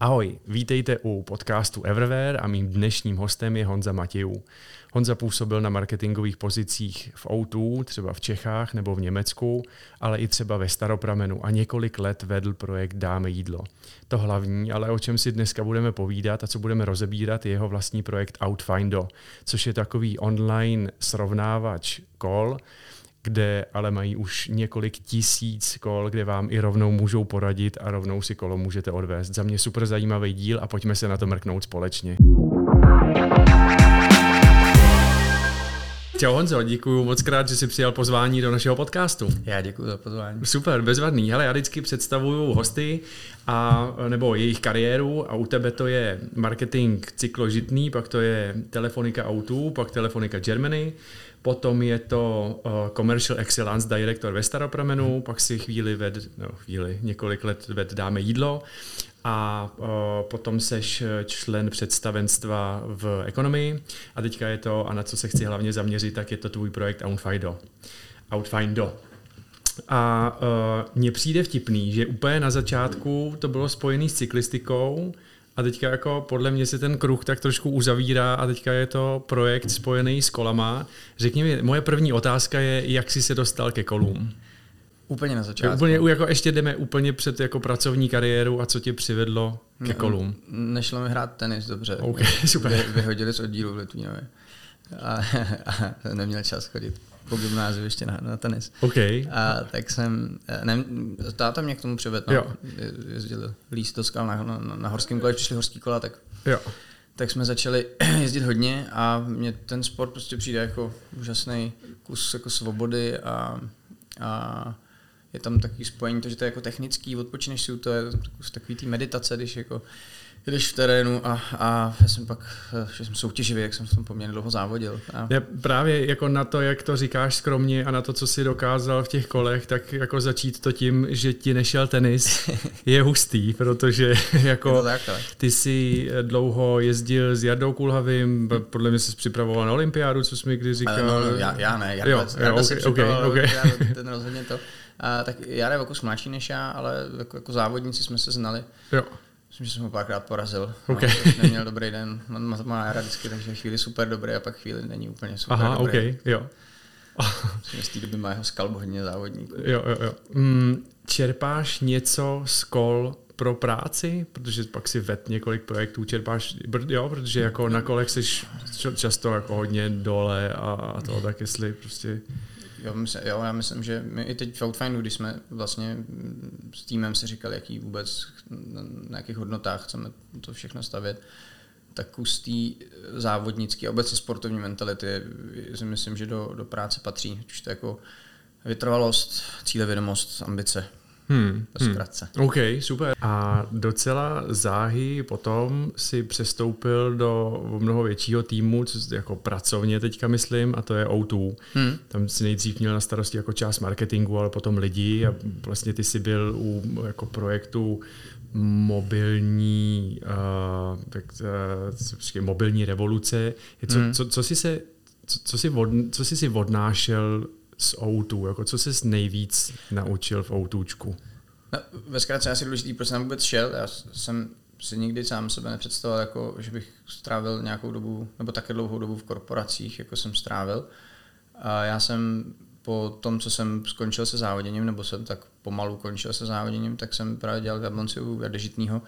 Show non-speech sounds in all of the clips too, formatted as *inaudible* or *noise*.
Ahoj, vítejte u podcastu Everywhere a mým dnešním hostem je Honza Matějů. Honza působil na marketingových pozicích v O2, třeba v Čechách nebo v Německu, ale i třeba ve Staropramenu a několik let vedl projekt Dáme jídlo. To hlavní, ale o čem si dneska budeme povídat a co budeme rozebírat, je jeho vlastní projekt Outfindo, což je takový online srovnávač kol, kde ale mají už několik tisíc kol, kde vám i rovnou můžou poradit a rovnou si kolo můžete odvést. Za mě super zajímavý díl a pojďme se na to mrknout společně. Čau Honzo, děkuji moc krát, že jsi přijal pozvání do našeho podcastu. Já děkuji za pozvání. Super, bezvadný. Hele, já vždycky představuju hosty a, nebo jejich kariéru a u tebe to je marketing cykložitný, pak to je Telefonika Auto, pak Telefonika Germany, potom je to uh, Commercial Excellence Director ve Staropramenu, hmm. pak si chvíli ved, no chvíli, několik let ved dáme jídlo a uh, potom seš člen představenstva v ekonomii a teďka je to, a na co se chci hlavně zaměřit, tak je to tvůj projekt Outfindo. Outfindo. A uh, mně přijde vtipný, že úplně na začátku to bylo spojené s cyklistikou a teďka jako podle mě se ten kruh tak trošku uzavírá a teďka je to projekt spojený s kolama. Řekni mi, moje první otázka je, jak jsi se dostal ke kolům? Úplně na začátku. Úplně, jako ještě jdeme úplně před jako pracovní kariéru a co tě přivedlo ke kolům? Nešlo mi hrát tenis dobře. Okay, *laughs* super. Vy, vyhodili z oddílu v Litvínově. A, *laughs* a neměl čas chodit po gymnáziu ještě na, na tenis. Okay. A tak jsem, ne, táta mě k tomu přivedl, no, jezdil líst do skal na, na, na horském kole, přišli horský kola, tak, jo. tak jsme začali *clears throat* jezdit hodně a mě ten sport prostě přijde jako úžasný kus jako svobody a, a je tam takový spojení, to, že to je jako technický, odpočineš si u toho, je to takový tý meditace, když jako když v terénu a, a já jsem pak, že jsem soutěživý, jak jsem v tom poměrně dlouho závodil. A... Je právě jako na to, jak to říkáš skromně a na to, co si dokázal v těch kolech, tak jako začít to tím, že ti nešel tenis, *laughs* je hustý, protože jako ty si dlouho jezdil s Jardou Kulhavým, podle mě jsi připravoval na olympiádu, co jsi mi kdy říkal. No, no, já, já ne, Jarda, jo, Jarda jo, okay, okay, okay. *laughs* ten rozhodně to. A, tak já je o kus mladší než já, ale jako, jako závodníci jsme se znali. Jo. Myslím, že jsem ho párkrát porazil. Okay. No, neměl dobrý den, má, má vždycky, takže chvíli super dobrý a pak chvíli není úplně super Aha, dobrý. okay, jo. Myslím, z té doby má jeho skalb hodně závodníků. Jo, jo, jo. Mm, čerpáš něco z kol pro práci, protože pak si ved několik projektů, čerpáš, jo, protože jako na kolech jsi často jako hodně dole a to, tak jestli prostě Jo, myslím, jo, já myslím, že my i teď v Outfindu, když jsme vlastně s týmem si říkali, jaký vůbec, na jakých hodnotách chceme to všechno stavět, tak kus té závodnické a obecně sportovní mentality si myslím, že do, do práce patří. Už to jako vytrvalost, cílevědomost, ambice. Hmm, hmm. OK, super. A docela záhy potom si přestoupil do mnoho většího týmu, co jako pracovně teďka myslím, a to je O2. Hmm. Tam si nejdřív měl na starosti jako část marketingu, ale potom lidi a vlastně ty si byl u jako projektu mobilní, uh, tak, uh, mobilní revoluce. Co, hmm. co, co, si se, co, co, si od, co jsi si odnášel z O2? Jako co jsi nejvíc naučil v O2čku? No, ve zkratce asi důležitý, proč jsem vůbec šel. Já jsem si nikdy sám sebe nepředstavoval, jako, že bych strávil nějakou dobu, nebo také dlouhou dobu v korporacích, jako jsem strávil. A já jsem po tom, co jsem skončil se závoděním, nebo jsem tak pomalu končil se závoděním, tak jsem právě dělal v Jablonci u Jadežitního.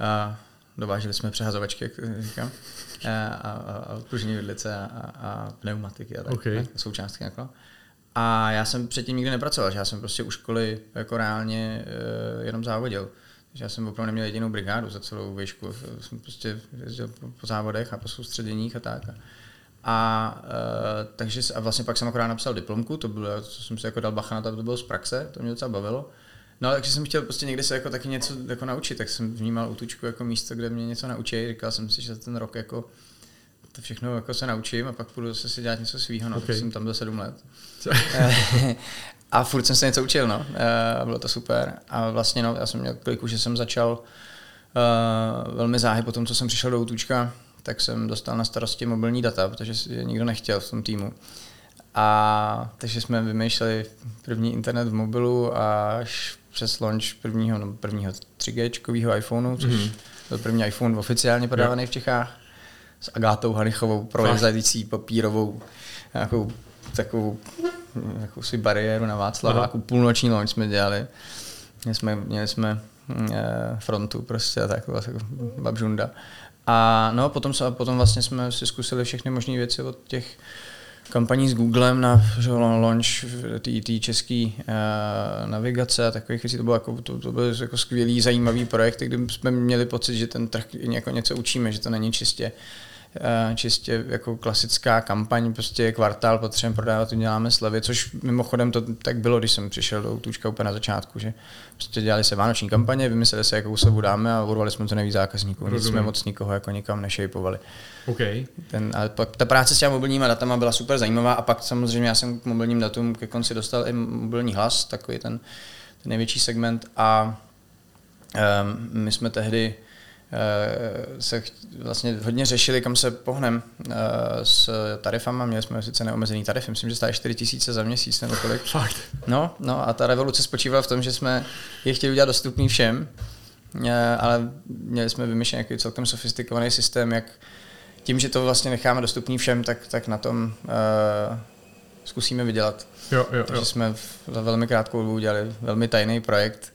A dováželi jsme přehazovačky, jak říkám, a, a, a pružní vidlice a, a, a pneumatiky a tak, okay. tak součástky. Jako. A já jsem předtím nikdy nepracoval, že já jsem prostě u školy jako reálně uh, jenom závodil. Takže já jsem opravdu neměl jedinou brigádu za celou výšku. Jsem prostě jezdil po, po závodech a po soustředěních a tak. A, uh, takže, a vlastně pak jsem akorát napsal diplomku, to bylo, co jsem si jako dal bacha na to, to bylo z praxe, to mě docela bavilo. No, takže jsem chtěl prostě někdy se jako taky něco jako naučit, tak jsem vnímal utučku jako místo, kde mě něco naučí. Říkal jsem si, že ten rok jako to všechno jako se naučím a pak půjdu zase si dělat něco svýho, no, okay. tak jsem tam byl sedm let. *laughs* a furt jsem se něco učil, no, a bylo to super. A vlastně, no, já jsem měl kliku, že jsem začal uh, velmi záhy po tom, co jsem přišel do Utučka, tak jsem dostal na starosti mobilní data, protože je nikdo nechtěl v tom týmu. A takže jsme vymýšleli první internet v mobilu až přes launch prvního, no, prvního 3G iPhoneu, což mm-hmm byl první iPhone oficiálně prodávaný jo. v Čechách s Agátou Hanichovou projezající papírovou nějakou takovou jakousi bariéru na Václaváku. Půlnoční launch jsme dělali. Měli jsme, měli jsme e, frontu prostě a tak, jako babžunda. A no, potom, potom vlastně jsme si zkusili všechny možné věci od těch kampaní s Googlem na že, launch té české uh, navigace a takových věcí. To bylo, jako, to, to byl jako skvělý, zajímavý projekt, kdy jsme měli pocit, že ten trh jako něco učíme, že to není čistě uh, čistě jako klasická kampaň, prostě kvartál potřebujeme prodávat, uděláme slevy, což mimochodem to tak bylo, když jsem přišel do Tučka úplně na začátku, že prostě dělali se vánoční kampaně, vymysleli se, jakou slevu dáme a urvali jsme to nejvíc zákazníků. Nic jsme moc nikoho jako nikam nešejpovali. Okay. Ten, ale pak ta práce s těmi mobilníma datama byla super zajímavá a pak samozřejmě já jsem k mobilním datům ke konci dostal i mobilní hlas, takový ten, ten největší segment a um, my jsme tehdy se vlastně hodně řešili, kam se pohnem uh, s tarifama. Měli jsme sice neomezený tarif, myslím, že stále 4 tisíce za měsíc nebo kolik. *laughs* Fakt. No, no a ta revoluce spočívala v tom, že jsme je chtěli udělat dostupný všem, uh, ale měli jsme vymyšlený nějaký celkem sofistikovaný systém, jak tím, že to vlastně necháme dostupný všem, tak, tak na tom uh, zkusíme vydělat. Jo, jo, jo. Takže jsme za velmi krátkou dobu udělali velmi tajný projekt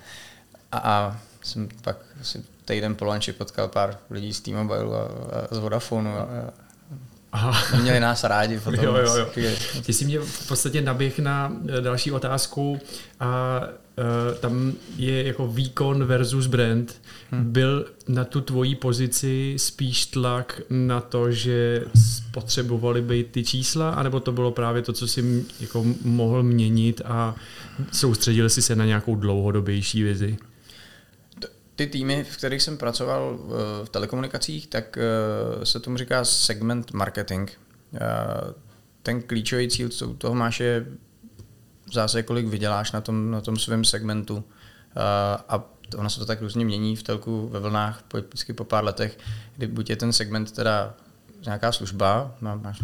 a, a jsem pak asi týden po lunchi potkal pár lidí z T-Mobile a, a z Vodafonu a, a Aha. Měli nás rádi. Potom jo, jo, jo. Ty jsi mě v podstatě naběh na eh, další otázku a uh, tam je jako výkon versus brand. Hmm. Byl na tu tvoji pozici spíš tlak na to, že potřebovali být ty čísla, anebo to bylo právě to, co jsi jako mohl měnit a soustředil si se na nějakou dlouhodobější vizi? Ty týmy, v kterých jsem pracoval eh, v telekomunikacích, tak eh, se tomu říká segment marketing. Eh, ten klíčový cíl, co toho máš, je zase kolik vyděláš na tom, na tom svém segmentu. A ono se to tak různě mění v telku ve vlnách, vždycky po pár letech, kdy buď je ten segment teda nějaká služba, máš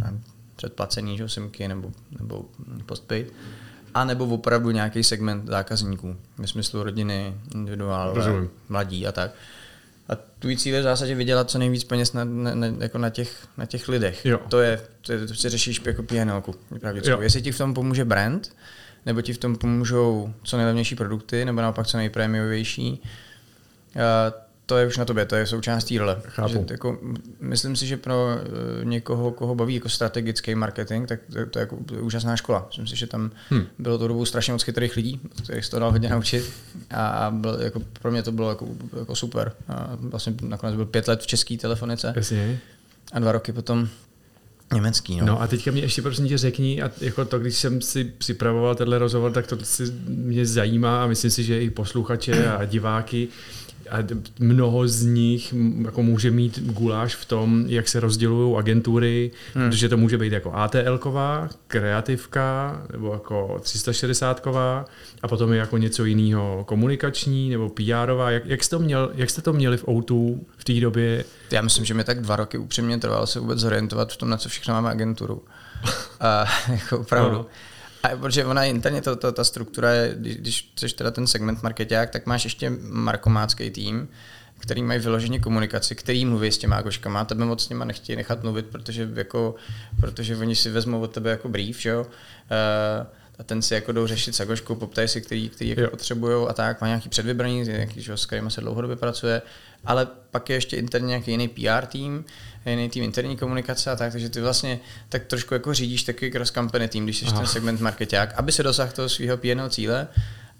předplacený že, simky nebo, nebo postpaid, a nebo opravdu nějaký segment zákazníků, ve smyslu rodiny, individuálové, mladí a tak. A tvůj cíl je v zásadě vydělat co nejvíc peněz na, na, na, jako na, těch, na těch lidech. Jo. To je, to, je, to si řešíš jako PNL. Jestli ti v tom pomůže brand, nebo ti v tom pomůžou co nejlevnější produkty, nebo naopak co nejprémiovější, to je už na tobě, to je součástí role. Chápu. Že, jako, myslím si, že pro uh, někoho, koho baví jako strategický marketing, tak to, to je jako úžasná škola. Myslím si, že tam hmm. bylo to dobu strašně moc chytrých lidí, kterých se to dal hodně naučit a byl, jako, pro mě to bylo jako, jako super. A vlastně nakonec byl pět let v české telefonice Jasně. a dva roky potom Německý, no. no a teďka mě ještě prosím tě řekni, a jako to, když jsem si připravoval tenhle rozhovor, tak to si mě zajímá a myslím si, že i posluchače a diváky, a mnoho z nich jako může mít guláš v tom, jak se rozdělují agentury, hmm. protože to může být jako ATL-ková, kreativka, nebo jako 360-ková a potom je jako něco jiného komunikační nebo PR-ová. Jak, jak, jste to měl, jak jste to měli v O2 v té době? Já myslím, že mi tak dva roky upřímně trvalo se vůbec zorientovat v tom, na co všechno máme agenturu. *laughs* a, jako opravdu. No. A protože ona interně, to, to, ta struktura je, když jsi teda ten segment marketák, tak máš ještě markomácký tým, který mají vyloženě komunikaci, který mluví s těma koškama, tebe moc s nima nechtějí nechat mluvit, protože, jako, protože oni si vezmou od tebe jako brief, že jo? Uh, a ten si jako jdou řešit s Agoškou, poptají si, který, který jako potřebují a tak, má nějaký předvybraný, nějaký, že, s kterými se dlouhodobě pracuje, ale pak je ještě interně nějaký jiný PR tým, jiný tým interní komunikace a tak, takže ty vlastně tak trošku jako řídíš takový cross company tým, když jsi Aha. ten segment marketák, aby se dosáhl toho svého PR cíle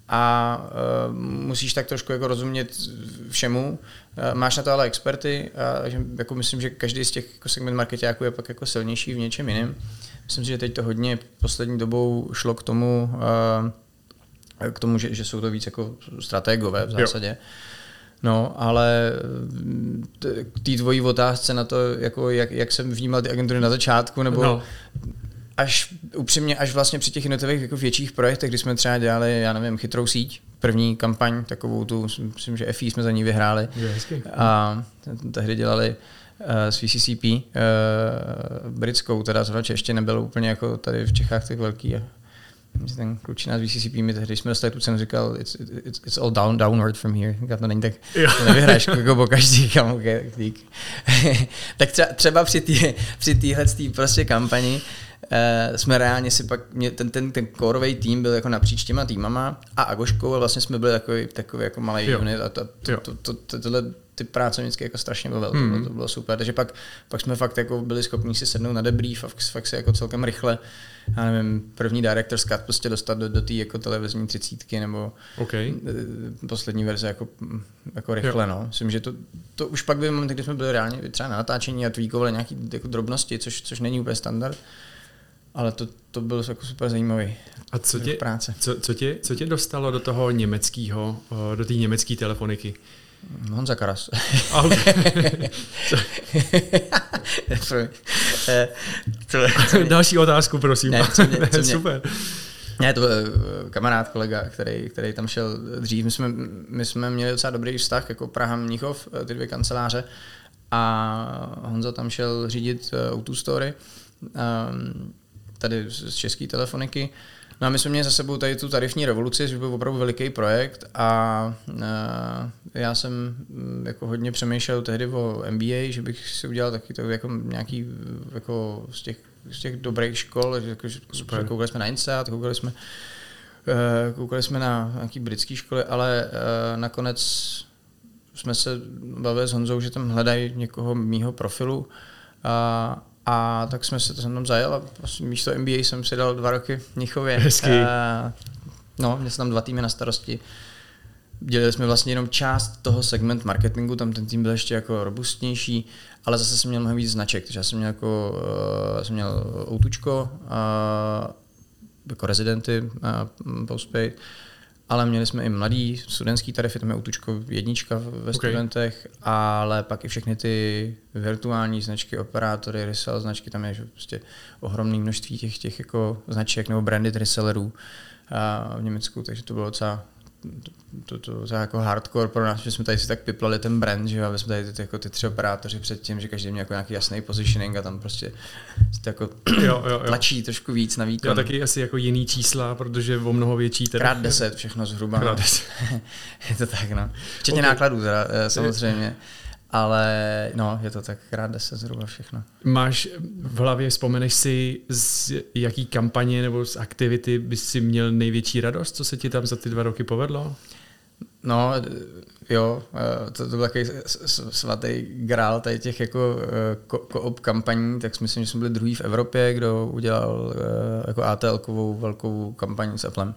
a uh, musíš tak trošku jako rozumět všemu. Uh, máš na to ale experty a že, jako myslím, že každý z těch jako segment marketáků je pak jako silnější v něčem jiném. Myslím si, že teď to hodně poslední dobou šlo k tomu, uh, k tomu, že, že jsou to víc jako strategové v zásadě. Jo. No, ale k té tvojí otázce na to, jako jak, jak jsem vnímal ty agentury na začátku, nebo no. až upřímně, až vlastně při těch jednotlivých jako větších projektech, kdy jsme třeba dělali, já nevím, chytrou síť, první kampaň, takovou tu, myslím, že FI jsme za ní vyhráli. A tehdy dělali uh, s VCCP, uh, britskou, teda zrovna ještě nebylo úplně jako tady v Čechách tak velký ten klučina z VCCP mi tehdy, když jsme dostali tu cenu, říkal, it's, it's, it's all down, downward from here. Říkal, to není tak, to nevyhraješ jako po každý, kam, okay, dík. *laughs* tak třeba, třeba při téhle při týhle prostě kampani uh, jsme reálně si pak, mě, ten, ten, ten korový tým byl jako napříč těma týmama a Agoškou a vlastně jsme byli takový, takový jako malý unit a to, to, to, to, to, tohle ty práce vždycky jako strašně bavil, mm. to, bylo, to bylo super, takže pak, pak jsme fakt jako byli schopni si sednout na debrief a fakt, fakt se jako celkem rychle, já nevím, první director cut prostě dostat do, do té jako televizní třicítky nebo okay. Eh, poslední verze jako, jako rychle, jo. no. Myslím, že to, to už pak by moment, kdy jsme byli reálně třeba na natáčení a tweakovali nějaké jako drobnosti, což, což není úplně standard, ale to, to bylo jako super zajímavý. A co tě, práce. Co, co, tě, co tě dostalo do toho německého, do té německé telefoniky? Honza Karas. Další otázku, prosím. Ne, co mě, co *laughs* mě, Super. Ne, to byl eh, kamarád, kolega, který, který tam šel dřív. My jsme, my jsme měli docela dobrý vztah, jako Praha Mnichov, eh, ty dvě kanceláře. A Honza tam šel řídit uh, Auto Story, um, tady z české telefoniky. No a my jsme měli za sebou tady tu tarifní revoluci, že byl opravdu veliký projekt a uh, já jsem mm, jako hodně přemýšlel tehdy o MBA, že bych si udělal taky to jako nějaký jako z těch, z těch dobrých škol, že, jako, že koukali jsme na INSEAD, koukali jsme uh, koukali jsme na nějaký britské školy, ale uh, nakonec jsme se bavili s Honzou, že tam hledají někoho mýho profilu a, a tak jsme se to tam zajel a vlastně místo MBA jsem si dal dva roky v Mnichově. Hezký. Uh, no, měl jsem tam dva týmy na starosti. Dělali jsme vlastně jenom část toho segment marketingu, tam ten tým byl ještě jako robustnější, ale zase jsem měl mnohem víc značek, takže já jsem měl jako, uh, jsem měl Outučko, uh, jako rezidenty, uh, postpaid, ale měli jsme i mladý studentský tarify, tam je Outučko jednička ve okay. studentech, ale pak i všechny ty virtuální značky, operátory, resell značky, tam je prostě ohromné množství těch, těch jako značek nebo branded resellerů v Německu, takže to bylo docela to, to, to, jako hardcore pro nás, že jsme tady si tak piplali ten brand, že aby jsme tady ty, jako ty tři operátoři předtím, že každý měl jako nějaký jasný positioning a tam prostě to jako jo, jo, jo. tlačí trošku víc na výkon. Já taky asi jako jiný čísla, protože o mnoho větší. Teda... Krát deset všechno zhruba. Krát deset. *laughs* je to tak, no. Včetně okay. nákladů teda, eh, samozřejmě. Ale no, je to tak krát deset zhruba všechno. Máš v hlavě, vzpomeneš si, z jaký kampaně nebo z aktivity bys si měl největší radost, co se ti tam za ty dva roky povedlo? No, jo, eh, to, to byl takový svatý grál tady těch jako koop kampaní, tak si myslím, že jsme byli druhý v Evropě, kdo udělal eh, jako ATL-kovou velkou kampaň s Applem.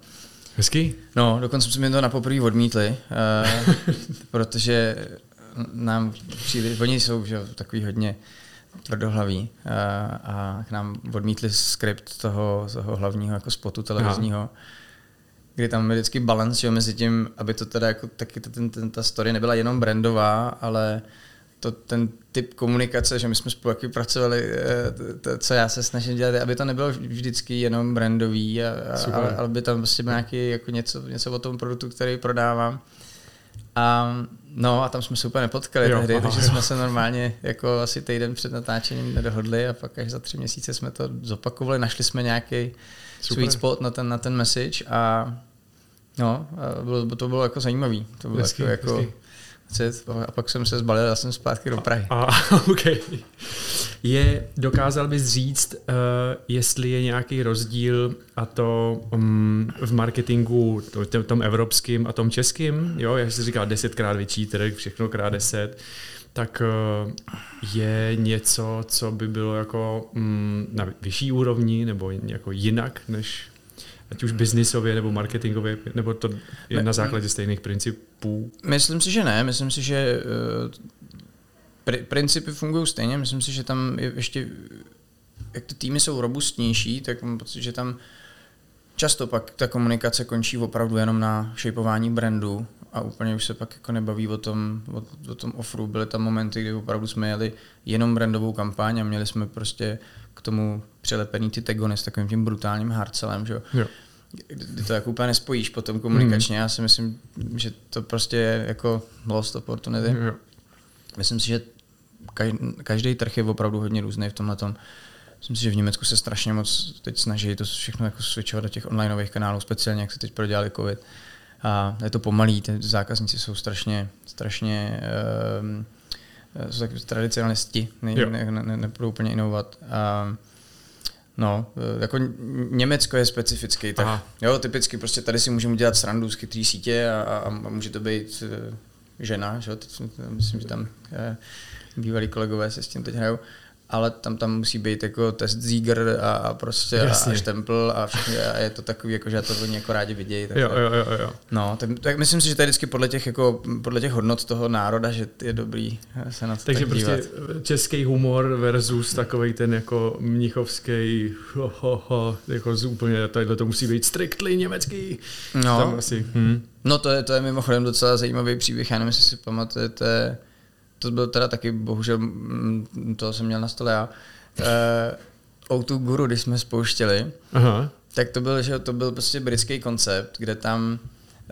Hezký? No, dokonce jsme to na poprvé odmítli, eh, *laughs* protože nám příliš, oni jsou že, takový hodně tvrdohlaví a, a k nám odmítli skript toho, toho hlavního jako spotu televizního. Aha kdy tam je vždycky balance mezi tím, aby to teda jako taky ten, ten, ta story nebyla jenom brandová, ale to, ten typ komunikace, že my jsme spolu taky pracovali, eh, to, co já se snažím dělat, aby to nebylo vždycky jenom brandový, a, a, ale, ale by tam prostě byl nějaký jako něco, něco o tom produktu, který prodávám. A, no a tam jsme se úplně nepotkali jo, tehdy, aha, takže jo. *laughs* jsme se normálně jako asi týden před natáčením nedohodli a pak až za tři měsíce jsme to zopakovali, našli jsme nějaký sweet spot na ten, na ten message a No, a bylo, to bylo jako zajímavý. To bylo hezky, jako, A pak jsem se zbalil a jsem zpátky do Prahy. A, *laughs* OK. Je, dokázal bys říct, uh, jestli je nějaký rozdíl a to um, v marketingu to, tom evropským a tom českým, jo, jak jsi říkal, desetkrát větší trh, všechno krát deset, tak uh, je něco, co by bylo jako um, na vyšší úrovni nebo jako jinak než ať už biznisově nebo marketingově, nebo to je na základě stejných principů? Myslím si, že ne. Myslím si, že uh, principy fungují stejně. Myslím si, že tam je ještě, jak ty týmy jsou robustnější, tak mám pocit, že tam často pak ta komunikace končí opravdu jenom na šejpování brandu a úplně už se pak jako nebaví o tom, o, o tom offru. Byly tam momenty, kdy opravdu jsme jeli jenom brandovou kampaň a měli jsme prostě k tomu přilepený ty tagony s takovým tím brutálním hardcelem, že jo. Kdy to jako úplně nespojíš potom komunikačně. Mm. Já si myslím, že to prostě je jako lost opportunity. Jo. Myslím si, že každý trh je opravdu hodně různý v tomhle tom. myslím si, že v Německu se strašně moc teď snaží to všechno jako switchovat do těch onlineových kanálů, speciálně jak se teď prodělali covid. A je to pomalý, ty zákazníci jsou strašně, strašně um, jsou taky tradicionalisti, ne, ne, ne, ne, nebudou úplně inovovat. A, No, jako Německo je specifický, tak Aha. jo, typicky prostě tady si můžeme dělat srandu z chytrý sítě a, a, a může to být eh, žena, že? Teď, myslím, že tam eh, bývalí kolegové se s tím teď hrajou ale tam tam musí být jako test Zíger a, a prostě Jasně. a štempel a všechno a je to takový, jako, že to oni jako rádi vidějí. Tak, jo, jo, jo, jo. No, tak, tak, myslím si, že to je vždycky podle těch, jako, podle těch hodnot toho národa, že je dobrý se na to Takže tak prostě dívat. český humor versus takový ten jako mnichovský ho, ho, ho, jako z úplně, tohle to musí být strictly německý. No, tam asi, hm. no to je, to je mimochodem docela zajímavý příběh, já nevím, jestli si pamatujete, to byl teda taky, bohužel, mm, to jsem měl na stole já, uh, O2 Guru, když jsme spouštěli, Aha. tak to byl, že to byl prostě britský koncept, kde tam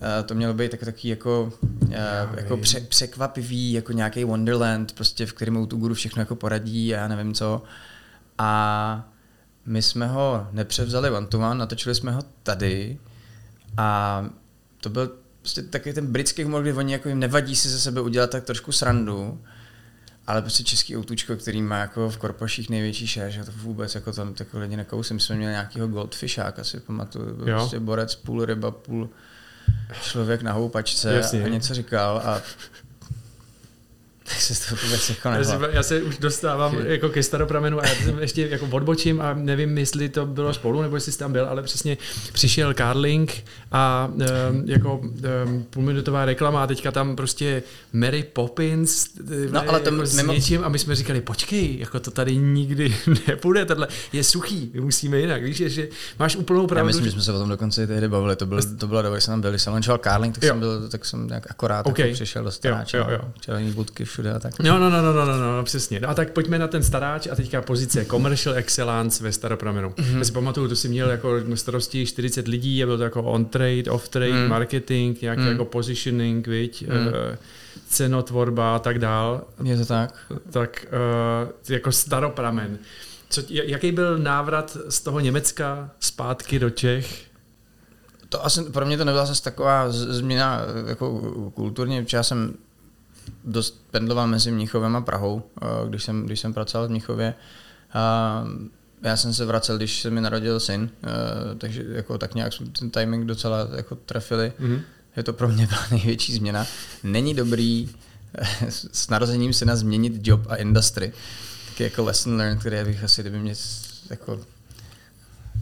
uh, to mělo být tak, taky jako, uh, jako pře, překvapivý, jako nějaký Wonderland, prostě v kterém O2 Guru všechno jako poradí a já nevím co. A my jsme ho nepřevzali one to one, natočili jsme ho tady a to byl prostě taky ten britský humor, kdy oni jako jim nevadí si ze sebe udělat tak trošku srandu, ale prostě český autůčko, který má jako v korpoších největší že to vůbec jako tam jako lidi nekousím. My jsme měli nějakýho goldfisháka, si pamatuju, byl prostě borec, půl ryba, půl člověk na houpačce Jasně. a něco říkal a *laughs* tak se to vůbec jako já, si, já se už dostávám Chy. jako ke staropramenu a já jsem ještě jako odbočím a nevím, jestli to bylo spolu, nebo jestli jsi tam byl, ale přesně přišel Carling a um, jako um, půlminutová reklama a teďka tam prostě Mary Poppins no, ale to jako s něčím a my jsme říkali, počkej, jako to tady nikdy *laughs* nepůjde, tohle je suchý, my musíme jinak, víš, že máš úplnou pravdu. Já myslím, že jsme se o tom dokonce i tehdy bavili, to, byl, to byla doba, když jsem tam byl, když jsem lančoval Carling, tak jo. jsem byl, tak jsem nějak akorát okay. jako přišel do staráče, jo, jo, jo. budky, všude a tak. No, no, no, no, no, no, no, přesně. No a tak pojďme na ten staráč a teďka pozice Commercial Excellence ve staropramenu. Mm-hmm. Já si pamatuju, to si měl jako starosti 40 lidí a bylo to jako on-trade, off-trade, mm. marketing, nějaký mm. jako positioning, viď, mm. uh, cenotvorba a tak dál. Je to tak? Tak uh, jako staropramen. Co, jaký byl návrat z toho Německa zpátky do Čech? To asi pro mě to nebyla zase taková změna jako kulturně, protože já jsem dost pendloval mezi Mnichovem a Prahou, eh, když jsem, když jsem pracoval v Mnichově. A já jsem se vracel, když se mi narodil syn, eh, takže jako tak nějak jsme ten timing docela jako trefili. Mm-hmm. Je to pro mě byla největší změna. Není dobrý eh, s narozením syna změnit job a industry. Taky jako lesson learned, který bych asi, kdyby mě jako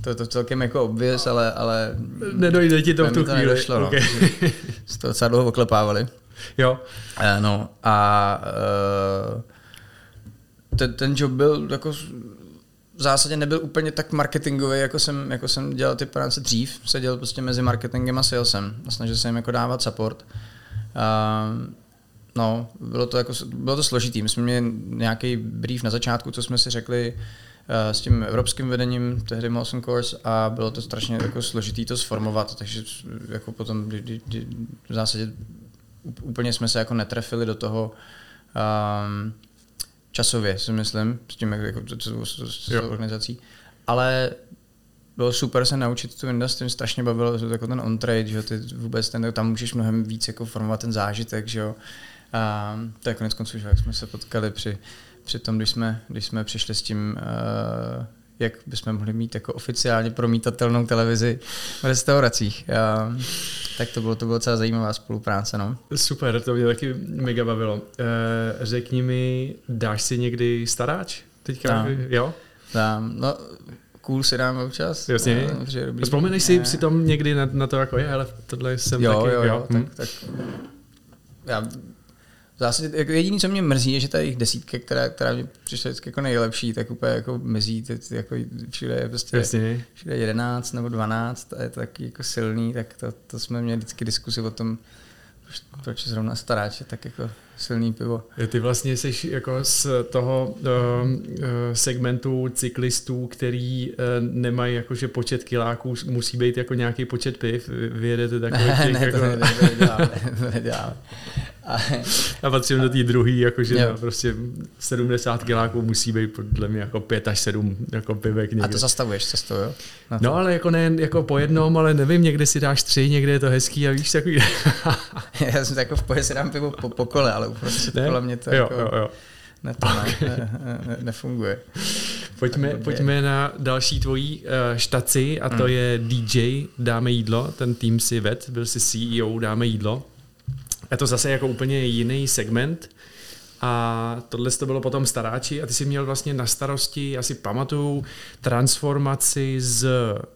to, to celkem jako obvěz, ale, ale nedojde ti to v tu chvíli. Nedošlo, no. okay. no. *laughs* to docela dlouho oklepávali. Jo. Uh, no a uh, ten, ten job byl jako v zásadě nebyl úplně tak marketingový, jako jsem, jako jsem dělal ty práce dřív. Seděl prostě mezi marketingem a salesem a snažil se jim jako dávat support. Uh, no, bylo to, jako, bylo to složitý. My jsme měli nějaký brief na začátku, co jsme si řekli uh, s tím evropským vedením, tehdy Molson Course, a bylo to strašně jako složitý to sformovat, takže jako potom v zásadě úplně jsme se jako netrefili do toho um, časově, si myslím, s tím jako, s, s organizací. Ale bylo super se naučit tu industrii, strašně bavilo to jako ten on-trade, že ty vůbec ten, tam můžeš mnohem víc jako formovat ten zážitek, že jo. A to je konec konců, že jak jsme se potkali při, při tom, když jsme, když jsme přišli s tím uh, jak bychom mohli mít jako oficiálně promítatelnou televizi v restauracích. A, tak to bylo, to bylo docela zajímavá spolupráce. No. Super, to mě taky mega bavilo. E, řekni mi, dáš si někdy staráč? Teďka, no. jo? Dám, no, cool si dám občas. Jasně. No, Vzpomeneš si, si tom někdy na, na to, jako je, ale tohle jsem jo, taky... Jo, jo, jo. Hm? Tak, tak, já v zásadě jako jediný, co mě mrzí, je, že ta jejich desítka, která, která mě přišla vždycky jako nejlepší, tak úplně jako mizí, teď jako všude je prostě Jasně. všude 11 nebo 12 a je to taky jako silný, tak to, to jsme měli vždycky diskusi o tom, proč zrovna staráč je tak jako silný pivo. Ty vlastně jsi jako z toho uh, segmentu cyklistů, který uh, nemají jakože počet kiláků, musí být jako nějaký počet piv, vyjedete *laughs* takový těch, ne, jako... to neděláme, to neděláme. A, a patřím do té druhé, jakože jo. prostě 70 kiláků musí být podle mě jako 5 až 7 jako pivek někde. A to zastavuješ cestou, jo? No ale jako ne jako po jednom, ale nevím, někde si dáš tři, někde je to hezký a víš takový. *laughs* Já jsem jako v poje si dám pivo po, po kole, ale uprostřed ne? mě to jo, jako... Jo, jo. Ne, to okay. ne, ne, ne, nefunguje. Pojďme, pojďme na další tvojí uh, štaci a to hmm. je DJ Dáme jídlo. Ten tým si ved, byl si CEO Dáme jídlo. Je to zase jako úplně jiný segment. A tohle to bylo potom staráči a ty jsi měl vlastně na starosti, já si pamatuju, transformaci z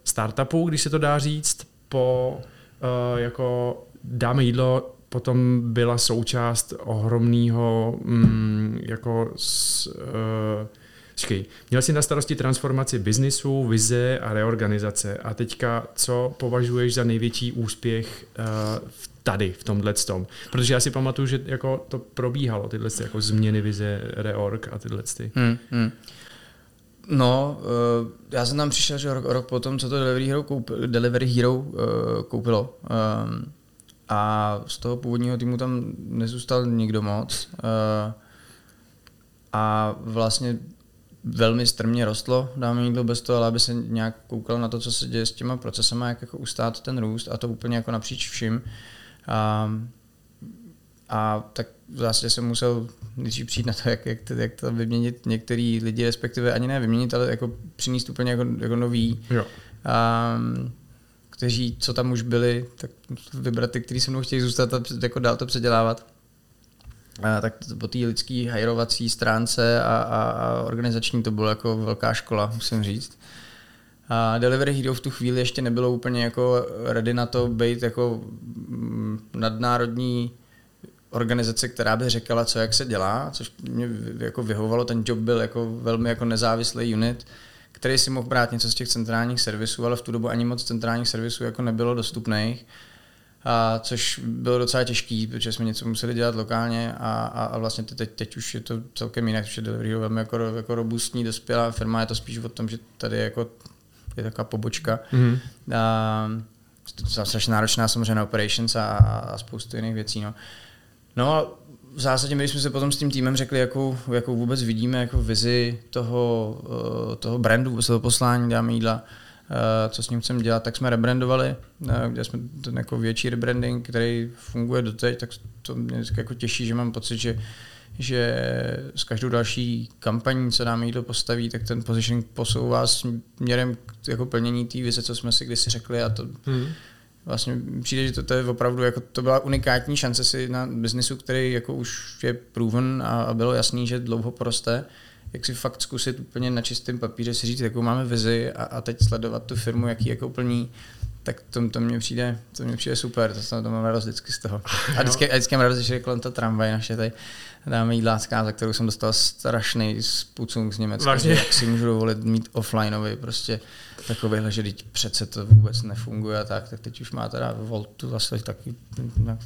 startupu, když se to dá říct, po uh, jako dáme jídlo, potom byla součást ohromného mm, jako s, uh, měl jsi na starosti transformaci biznisu, vize a reorganizace. A teďka, co považuješ za největší úspěch uh, tady, v tomhle tom? Protože já si pamatuju, že jako to probíhalo, tyhle jako změny vize, reorg a tyhle. Hmm, hmm. No, uh, já jsem tam přišel, že rok, rok potom, co to Delivery Hero, koup, Delivery Hero uh, koupilo. Um, a z toho původního týmu tam nezůstal nikdo moc. Uh, a vlastně velmi strmě rostlo, dáme jídlo bez toho, ale aby se nějak koukal na to, co se děje s těma procesama, jak jako ustát ten růst a to úplně jako napříč vším. A, a tak v zásadě jsem musel nejdřív přijít na to, jak, jak, to, jak to vyměnit některý lidi, respektive ani ne vyměnit, ale jako přinést úplně jako, jako nový. Jo. A, kteří, co tam už byli, tak vybrat ty, kteří se mnou chtějí zůstat a jako dál to předělávat. Tak po té lidské hajrovací stránce a, a, a organizační to bylo jako velká škola, musím říct. A Delivery Hero v tu chvíli ještě nebylo úplně jako ready na to být jako mm, nadnárodní organizace, která by řekla, co jak se dělá, což mě jako vyhovovalo, ten job byl jako velmi jako nezávislý unit, který si mohl brát něco z těch centrálních servisů, ale v tu dobu ani moc centrálních servisů jako nebylo dostupných a což bylo docela těžký, protože jsme něco museli dělat lokálně a, a, a vlastně teď, teď už je to celkem jinak, protože Delivery je velmi jako, jako robustní, dospělá firma, je to spíš o tom, že tady je, jako, je taková pobočka. Mm-hmm. A, to je strašně náročná samozřejmě na operations a, a spoustu jiných věcí. No. no v zásadě my jsme se potom s tím týmem řekli, jakou, jakou vůbec vidíme jako vizi toho, eh, toho brandu, toho poslání dáme jídla, Eh, co s ním chceme dělat, tak jsme rebrandovali, eh, kde jsme ten jako větší rebranding, který funguje doteď, tak to mě jako těší, že mám pocit, že že s každou další kampaní, co nám to postaví, tak ten positioning posouvá směrem k jako plnění té vize, co jsme si kdysi řekli a to hmm. Vlastně přijde, že to, to je opravdu jako to byla unikátní šance si na biznisu, který jako už je proven a, a bylo jasný, že dlouho poroste, jak si fakt zkusit úplně na čistém papíře si říct, jakou máme vizi a, a teď sledovat tu firmu, jaký jako plní, tak to, to mně přijde, to mně přijde super, to, to mám radost vždycky z toho. *laughs* A vždycky, a vždycky mám radost, že je kolem to tramvaj naše tady dáme jídlácká, za kterou jsem dostal strašný spucung z Německa, že jak si můžu dovolit mít offlineový prostě takovýhle, že teď přece to vůbec nefunguje a tak, tak teď už má teda Voltu zase taky. No, no.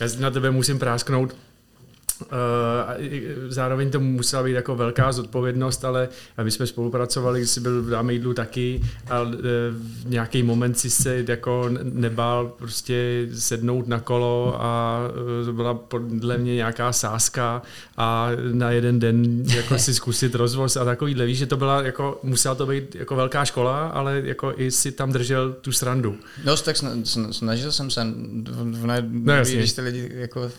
Já na tebe musím prásknout, zároveň to musela být jako velká zodpovědnost, ale my jsme spolupracovali, když jsi byl v Dáme jídlu taky a uh, v nějaký moment si se jako nebál prostě sednout na kolo a uh, to byla podle mě nějaká sázka a na jeden den jako si *laughs* zkusit rozvoz a takový víš, že to byla jako, musela to být jako velká škola, ale jako i si tam držel tu srandu. No, tak snažil jsem se, v, v, no, když ty lidi jako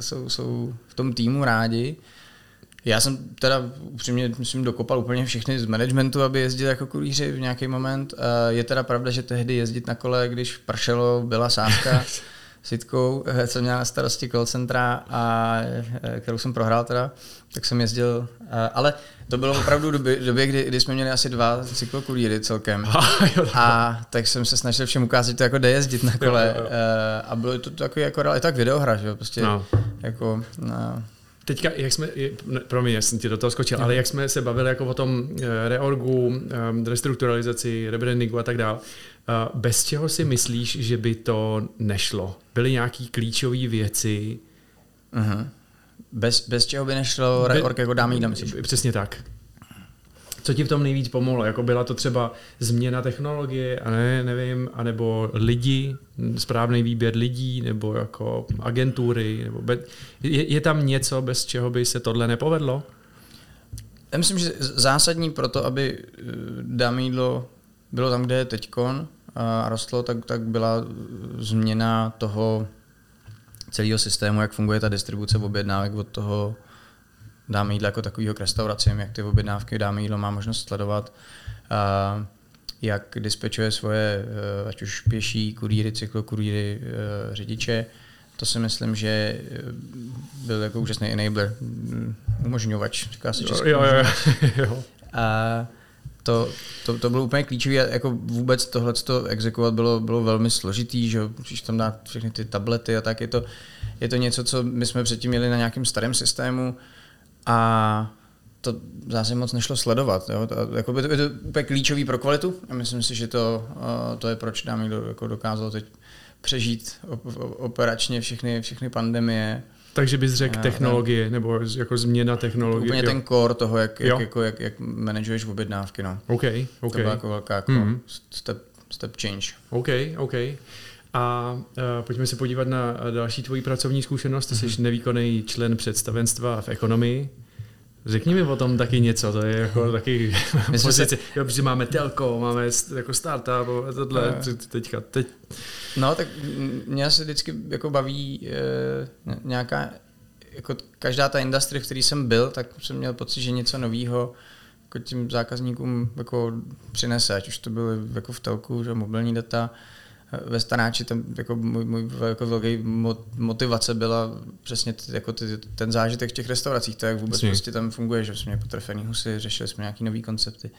jsou, jsou v tom týmu rádi. Já jsem teda upřímně, myslím, dokopal úplně všechny z managementu, aby jezdili jako kurýři v nějaký moment. Je teda pravda, že tehdy jezdit na kole, když pršelo, byla sávka s Jitkou, eh, co měla na starosti call centra a eh, kterou jsem prohrál teda, tak jsem jezdil, eh, ale to bylo opravdu době, době kdy, kdy jsme měli asi dva cyklokurýry celkem. *laughs* A tak jsem se snažil všem ukázat, že to jako jde jezdit na kole. A bylo to takový jako, je tak videohra, že jo, prostě no. Jako, no. Teďka, jak jsme, promiň, já jsem ti do toho skočil, ale jak jsme se bavili jako o tom reorgu, restrukturalizaci, rebrandingu a tak dále, bez čeho si myslíš, že by to nešlo? Byly nějaké klíčové věci? Uh-huh. Bez, bez čeho by nešlo reorg jako dáme jídla, myslíš? Přesně tak. Co ti v tom nejvíc pomohlo? Jako byla to třeba změna technologie, a ne, nevím, anebo lidi, správný výběr lidí, nebo jako agentury, nebo be, je, je tam něco, bez čeho by se tohle nepovedlo? Já myslím, že zásadní pro to, aby eh, dáme jídlo bylo tam, kde je teďkon a rostlo, tak, tak byla změna toho celého systému, jak funguje ta distribuce objednávek od toho dáme jídlo jako takového k restauracím, jak ty objednávky dáme jídlo má možnost sledovat, a jak dispečuje svoje, eh, ať už pěší, kurýry, cyklokurýry, eh, řidiče. To si myslím, že eh, byl jako úžasný enabler, mm, umožňovač, říká se česky. Jo, jo, *laughs* jo. A to, to, to bylo úplně klíčové. Jako vůbec tohle to exekovat bylo, bylo velmi složitý, že když tam dát všechny ty tablety a tak, je to, je to něco, co my jsme předtím měli na nějakém starém systému a to zase moc nešlo sledovat. Jo? To, jako by to, je to úplně klíčový pro kvalitu a myslím si, že to, to je proč nám někdo jako dokázal teď přežít operačně všechny, všechny pandemie takže bys řekl technologie, nebo jako změna technologie. Úplně jo. ten core toho, jak, jak, jako, jak, jak manažuješ objednávky. No. OK, OK. To byla jako velká jako mm. step, step change. OK, OK. A uh, pojďme se podívat na další tvoji pracovní zkušenost. Ty jsi mm-hmm. nevýkonný člen představenstva v ekonomii. Řekni mi o tom taky něco, to je jako taky *laughs* pozice, se... jo, protože máme telko, máme jako startup, tohle, no. teďka, teď. No, tak mě se vždycky jako baví e, nějaká, jako každá ta industrie, v které jsem byl, tak jsem měl pocit, že něco nového jako tím zákazníkům jako přinese, ať už to bylo jako v telku, že mobilní data, ve stanáči tam jako můj, můj jako velký motivace byla přesně t, jako ty, ten zážitek v těch restauracích, to jak vůbec Jasně. prostě tam funguje, že jsme měli potrefený husy, řešili jsme nějaký nový koncepty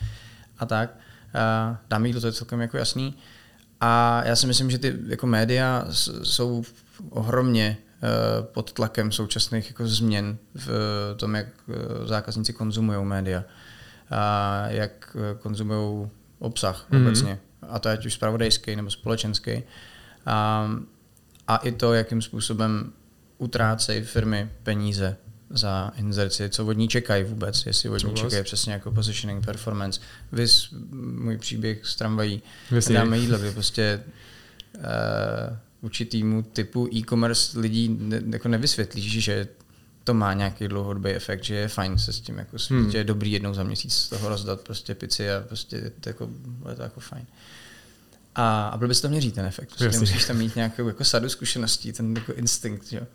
a tak. A dám jídlo, to je celkem jako jasný. A já si myslím, že ty jako média jsou ohromně eh, pod tlakem současných jako změn v tom, jak eh, zákazníci konzumují média a jak eh, konzumují obsah mm-hmm. obecně a to je ať už spravodajský nebo společenský. A, a i to, jakým způsobem utrácejí firmy peníze za inzerci, co od ní čekají vůbec, jestli od ní čekají přesně jako positioning, performance. Vys můj příběh z tramvají, dáme jídlo, kdy prostě uh, určitýmu typu e-commerce lidí ne, jako nevysvětlíš, že to má nějaký dlouhodobý efekt, že je fajn se s tím jako hmm. že je dobrý jednou za měsíc z toho rozdat prostě pici a prostě to jako, je to jako fajn. A, a byl bys to měřit ten efekt. Prostě musíš tam mít nějakou jako sadu zkušeností, ten jako instinkt. Že?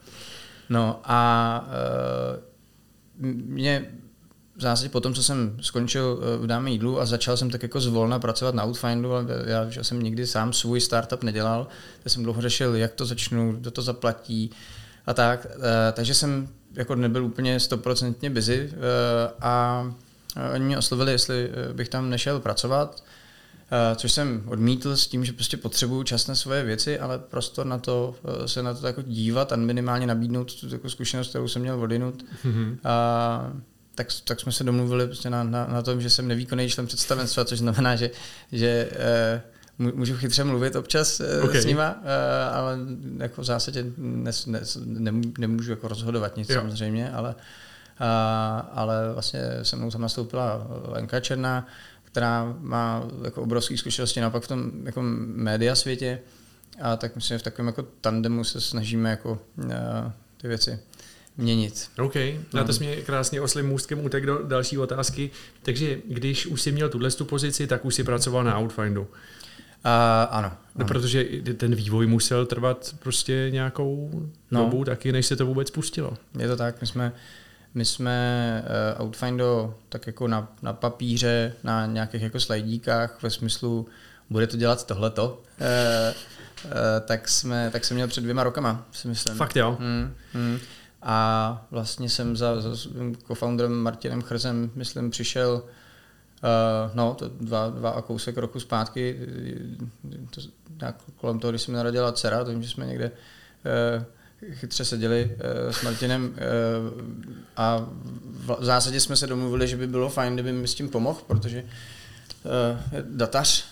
No a uh, mě v zásadě po tom, co jsem skončil v Dáme jídlu a začal jsem tak jako zvolna pracovat na Outfindu, ale já že jsem nikdy sám svůj startup nedělal, tak jsem dlouho řešil, jak to začnu, kdo to zaplatí a tak. Uh, takže jsem jako nebyl úplně stoprocentně busy uh, a oni mě oslovili, jestli bych tam nešel pracovat Eh, což jsem odmítl s tím, že prostě potřebuju čas na svoje věci, ale prostor na to eh, se na to jako dívat a minimálně nabídnout tu jako zkušenost, kterou jsem měl odinut. Mm-hmm. A, tak, tak jsme se domluvili prostě na, na, na tom, že jsem nevýkonný člen představenstva, což znamená, že, že eh, můžu chytře mluvit občas okay. s nima, ale jako v zásadě nes, nes, nemůžu jako rozhodovat nic jo. samozřejmě, ale, ale vlastně se mnou tam nastoupila Lenka Černá, která má jako obrovské zkušenosti naopak v tom jako média světě a tak myslím, že v takovém jako tandemu se snažíme jako uh, ty věci měnit. OK, no. na to jsme krásně oslým můstkem utek do další otázky. Takže když už jsi měl tuhle tu pozici, tak už jsi pracoval na Outfindu. Uh, ano, no, ano. protože ten vývoj musel trvat prostě nějakou no. dobu taky, než se to vůbec pustilo. Je to tak, my jsme my jsme uh, Outfindo tak jako na, na papíře, na nějakých jako slajdíkách ve smyslu, bude to dělat tohleto, uh, uh, tak, jsme, tak jsem měl před dvěma rokama, si myslím. Fakt jo? Hmm, hmm. A vlastně jsem za, za co-founderem Martinem Chrzem, myslím, přišel uh, no, to dva, dva a kousek roku zpátky, to, nějak kolem toho, když se mi narodila dcera, to že jsme někde uh, chytře seděli uh, s Martinem uh, a v zásadě jsme se domluvili, že by bylo fajn, kdyby mi s tím pomohl, protože uh, datař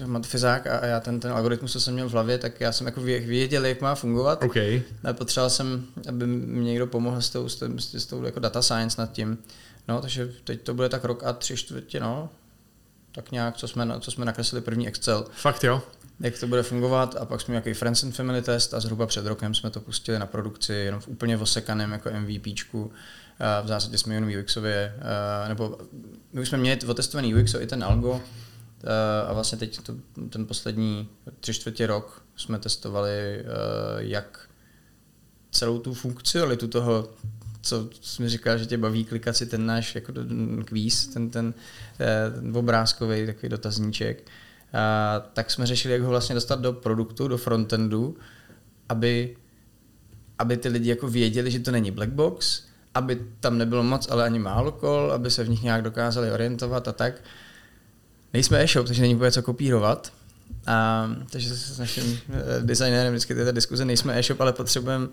uh, matfizák a já ten, ten algoritmus, co jsem měl v hlavě, tak já jsem jako věděl, jak má fungovat. Okay. Ale potřeboval jsem, aby mi někdo pomohl s tou, s, tou, s tou jako data science nad tím. No, takže teď to bude tak rok a tři čtvrtě, no. Tak nějak, co jsme, co jsme nakreslili první Excel. Fakt jo? Jak to bude fungovat a pak jsme nějaký Friends and Family test a zhruba před rokem jsme to pustili na produkci jenom v úplně osekaném jako MVPčku. V zásadě jsme jenom UXově, nebo my už jsme měli otestovaný UX i ten algo, a vlastně teď to, ten poslední tři čtvrtě rok jsme testovali, jak celou tu funkcionalitu toho, co jsi mi říkal, že tě baví klikat si ten náš jako kvíz, ten, ten, ten obrázkový takový dotazníček, tak jsme řešili, jak ho vlastně dostat do produktu, do frontendu, aby, aby ty lidi jako věděli, že to není black box, aby tam nebylo moc, ale ani málo kol, aby se v nich nějak dokázali orientovat a tak. Nejsme e-shop, takže není vůbec co kopírovat, a, takže s naším eh, designérem vždycky tyto diskuze nejsme e-shop, ale potřebujeme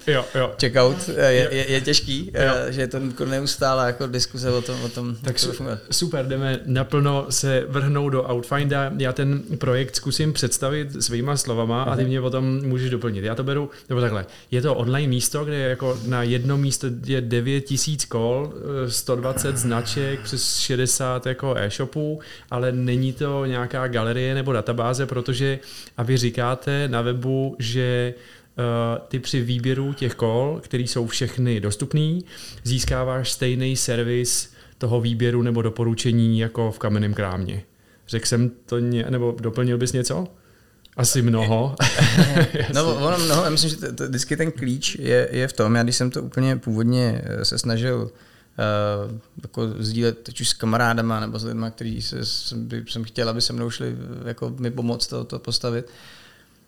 checkout. Je, je, je těžký, eh, jo. že je to neustále jako diskuze o tom, o tom tak to su, super, jdeme naplno se vrhnout do Outfinda. Já ten projekt zkusím představit svýma slovama a ty mě potom můžeš doplnit. Já to beru, nebo takhle, je to online místo, kde jako na jedno místo je 9000 kol, 120 značek, přes 60 jako e-shopů, ale není to nějaká galerie nebo databáze, protože protože a vy říkáte na webu, že uh, ty při výběru těch kol, které jsou všechny dostupné, získáváš stejný servis toho výběru nebo doporučení jako v kamenném krámě. Řekl jsem to, ně, nebo doplnil bys něco? Asi mnoho. no, *laughs* ono mnoho, já myslím, že to, to, vždycky ten klíč je, je v tom, já když jsem to úplně původně eh, se snažil uh, jako sdílet teď už s kamarádama nebo s lidmi, kteří se, jsem, jsem chtěl, aby se mnou šli jako mi pomoct to, to postavit,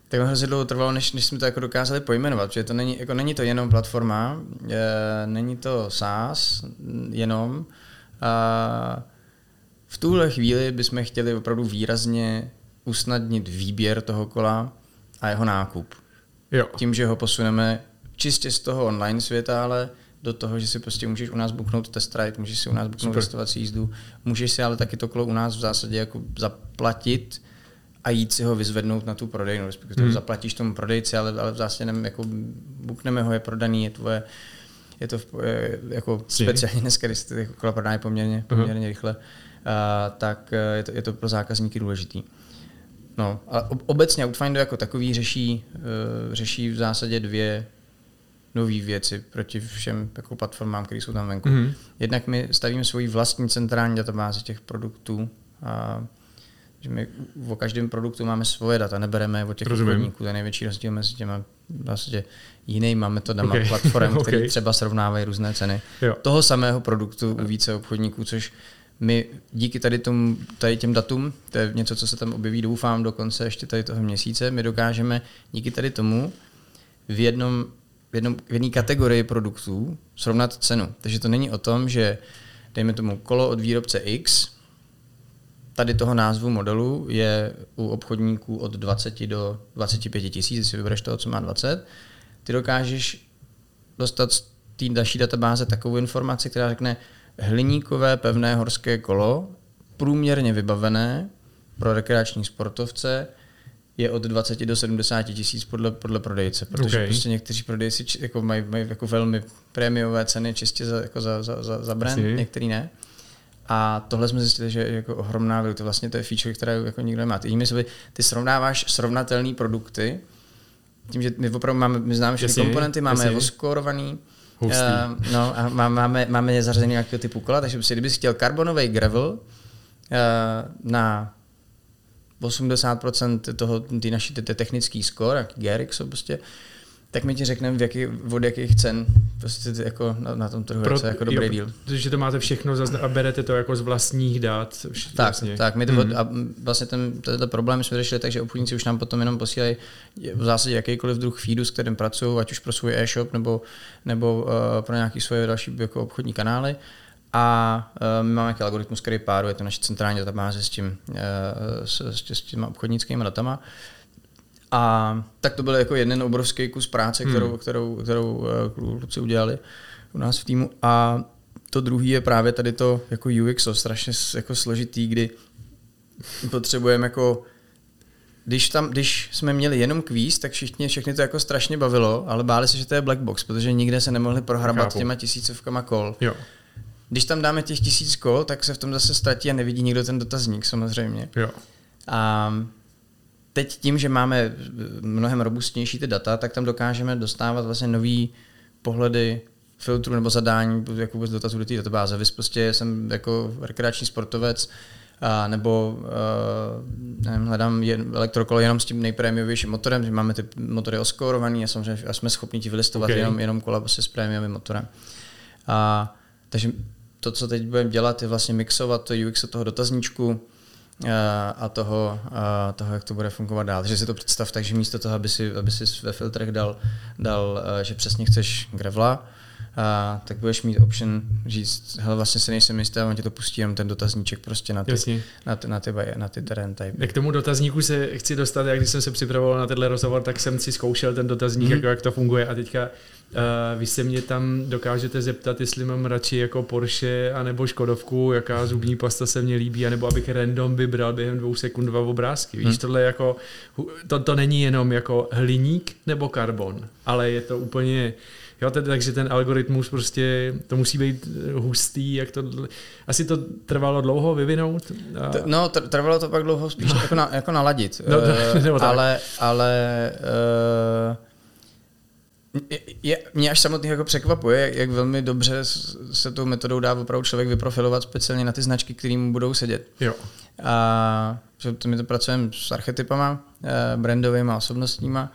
tak mi hrozně dlouho trvalo, než, než jsme to jako dokázali pojmenovat, protože to není, jako není to jenom platforma, je, není to SaaS jenom. A v tuhle chvíli bychom chtěli opravdu výrazně usnadnit výběr toho kola a jeho nákup. Jo. Tím, že ho posuneme čistě z toho online světa, ale do toho, že si prostě můžeš u nás buknout test ride, můžeš si u nás buknout testovací jízdu, můžeš si ale taky to kolo u nás v zásadě jako zaplatit a jít si ho vyzvednout na tu prodejnu, respektive hmm. zaplatíš tomu prodejci, ale, ale v zásadě nem, jako bukneme ho, je prodaný, je tvoje, je to je, jako speciálně dneska, když se ty kola prodávají poměrně, poměrně uh-huh. rychle, uh, tak je to, je to pro zákazníky důležitý. No, ale obecně Outfinder jako takový řeší, uh, řeší v zásadě dvě nové věci proti všem jako platformám, které jsou tam venku. Mm-hmm. Jednak my stavíme svoji vlastní centrální databázi těch produktů a že my o každém produktu máme svoje data, nebereme od těch obchodníků. To je největší rozdíl mezi těma vlastně jinýma metodama okay. *laughs* platform, okay. které třeba srovnávají různé ceny. Jo. Toho samého produktu u více obchodníků, což my díky tady, tomu, tady těm datům, to je něco, co se tam objeví, doufám, do konce ještě tady toho měsíce, my dokážeme díky tady tomu v jednom v, jednom, v jedné kategorii produktů srovnat cenu. Takže to není o tom, že dejme tomu kolo od výrobce X, tady toho názvu modelu je u obchodníků od 20 do 25 tisíc, jestli vybereš toho, co má 20, ty dokážeš dostat z té další databáze takovou informaci, která řekne hliníkové pevné horské kolo, průměrně vybavené pro rekreační sportovce, je od 20 do 70 tisíc podle, podle prodejce, protože okay. prostě někteří prodejci jako mají, mají jako velmi prémiové ceny čistě za, jako za, za, za, za brand, Asi. některý ne. A tohle jsme zjistili, že je jako ohromná to vlastně to je feature, které jako nikdo nemá. Ty, jinými slovy, ty srovnáváš srovnatelné produkty, tím, že my opravdu máme, my známe všechny komponenty, máme je oskorovaný, uh, no a má, máme, máme je zařazený nějakého typu kola, takže si, kdybys chtěl karbonový gravel uh, na 80% toho, ty naší ty technický score, jak GRX prostě, tak my ti řekneme, v jaký, od jakých cen prostě jako na, na tom trhu Pro, je jako dobrý jo, díl. že to máte všechno a berete to jako z vlastních dat. Tak, vlastně. tak my to, hmm. a vlastně ten, tenhle problém jsme řešili tak, že obchodníci už nám potom jenom posílají v zásadě jakýkoliv druh feedu, s kterým pracují, ať už pro svůj e-shop nebo, nebo uh, pro nějaké svoje další jako obchodní kanály a uh, my máme nějaký algoritmus, který páruje to naše centrální databáze s, tím, uh, s, s, s těma obchodnickými datama. A tak to byl jako jeden obrovský kus práce, hmm. kterou, kterou, kterou kluci udělali u nás v týmu. A to druhý je právě tady to jako UX, strašně jako složitý, kdy potřebujeme jako když, tam, když jsme měli jenom kvíz, tak všichni, všechny to jako strašně bavilo, ale báli se, že to je black box, protože nikde se nemohli prohrabat Chápu. těma tisícovkama kol. Jo. Když tam dáme těch tisíc kol, tak se v tom zase ztratí a nevidí nikdo ten dotazník samozřejmě. Jo. A teď tím, že máme mnohem robustnější ty data, tak tam dokážeme dostávat vlastně nový pohledy filtru nebo zadání jako vůbec dotazů do té databáze. Vy prostě jsem jako rekreační sportovec, a nebo uh, nevím, hledám jen, elektrokolo jenom s tím nejprémiovějším motorem, že máme ty motory oskórovaný a samozřejmě a jsme schopni ti vylistovat okay. jenom, jenom kola prostě s prémiovým motorem. A, takže to, co teď budeme dělat, je vlastně mixovat to UX toho dotazníčku a toho, a toho, jak to bude fungovat dál. Takže si to představ tak, že místo toho, aby si, aby si ve filtrech dal, dal, že přesně chceš grevla, a, tak budeš mít option říct, hele, vlastně si nejsem jistý, a on ti to pustí jenom ten dotazníček prostě na ty, na ty, na ty, na ty terén type. K tomu dotazníku se chci dostat, jak když jsem se připravoval na tenhle rozhovor, tak jsem si zkoušel ten dotazník, mm-hmm. jako jak to funguje a teďka Uh, vy se mě tam dokážete zeptat, jestli mám radši jako Porsche anebo Škodovku, jaká zubní pasta se mně líbí, anebo abych random vybral během dvou sekund dva obrázky. Víš, hmm. tohle jako, to, to není jenom jako hliník nebo karbon, ale je to úplně Jo, tedy, takže ten algoritmus prostě, to musí být eh, hustý, jak to, asi to trvalo dlouho vyvinout? A... No, trvalo to pak dlouho spíš jako, na, jako naladit, no, uh, ale, ale uh, je, mě až samotný jako překvapuje, jak velmi dobře se tou metodou dá opravdu člověk vyprofilovat speciálně na ty značky, které mu budou sedět. Jo. A že my to pracujeme s archetypama, brandovými a osobnostníma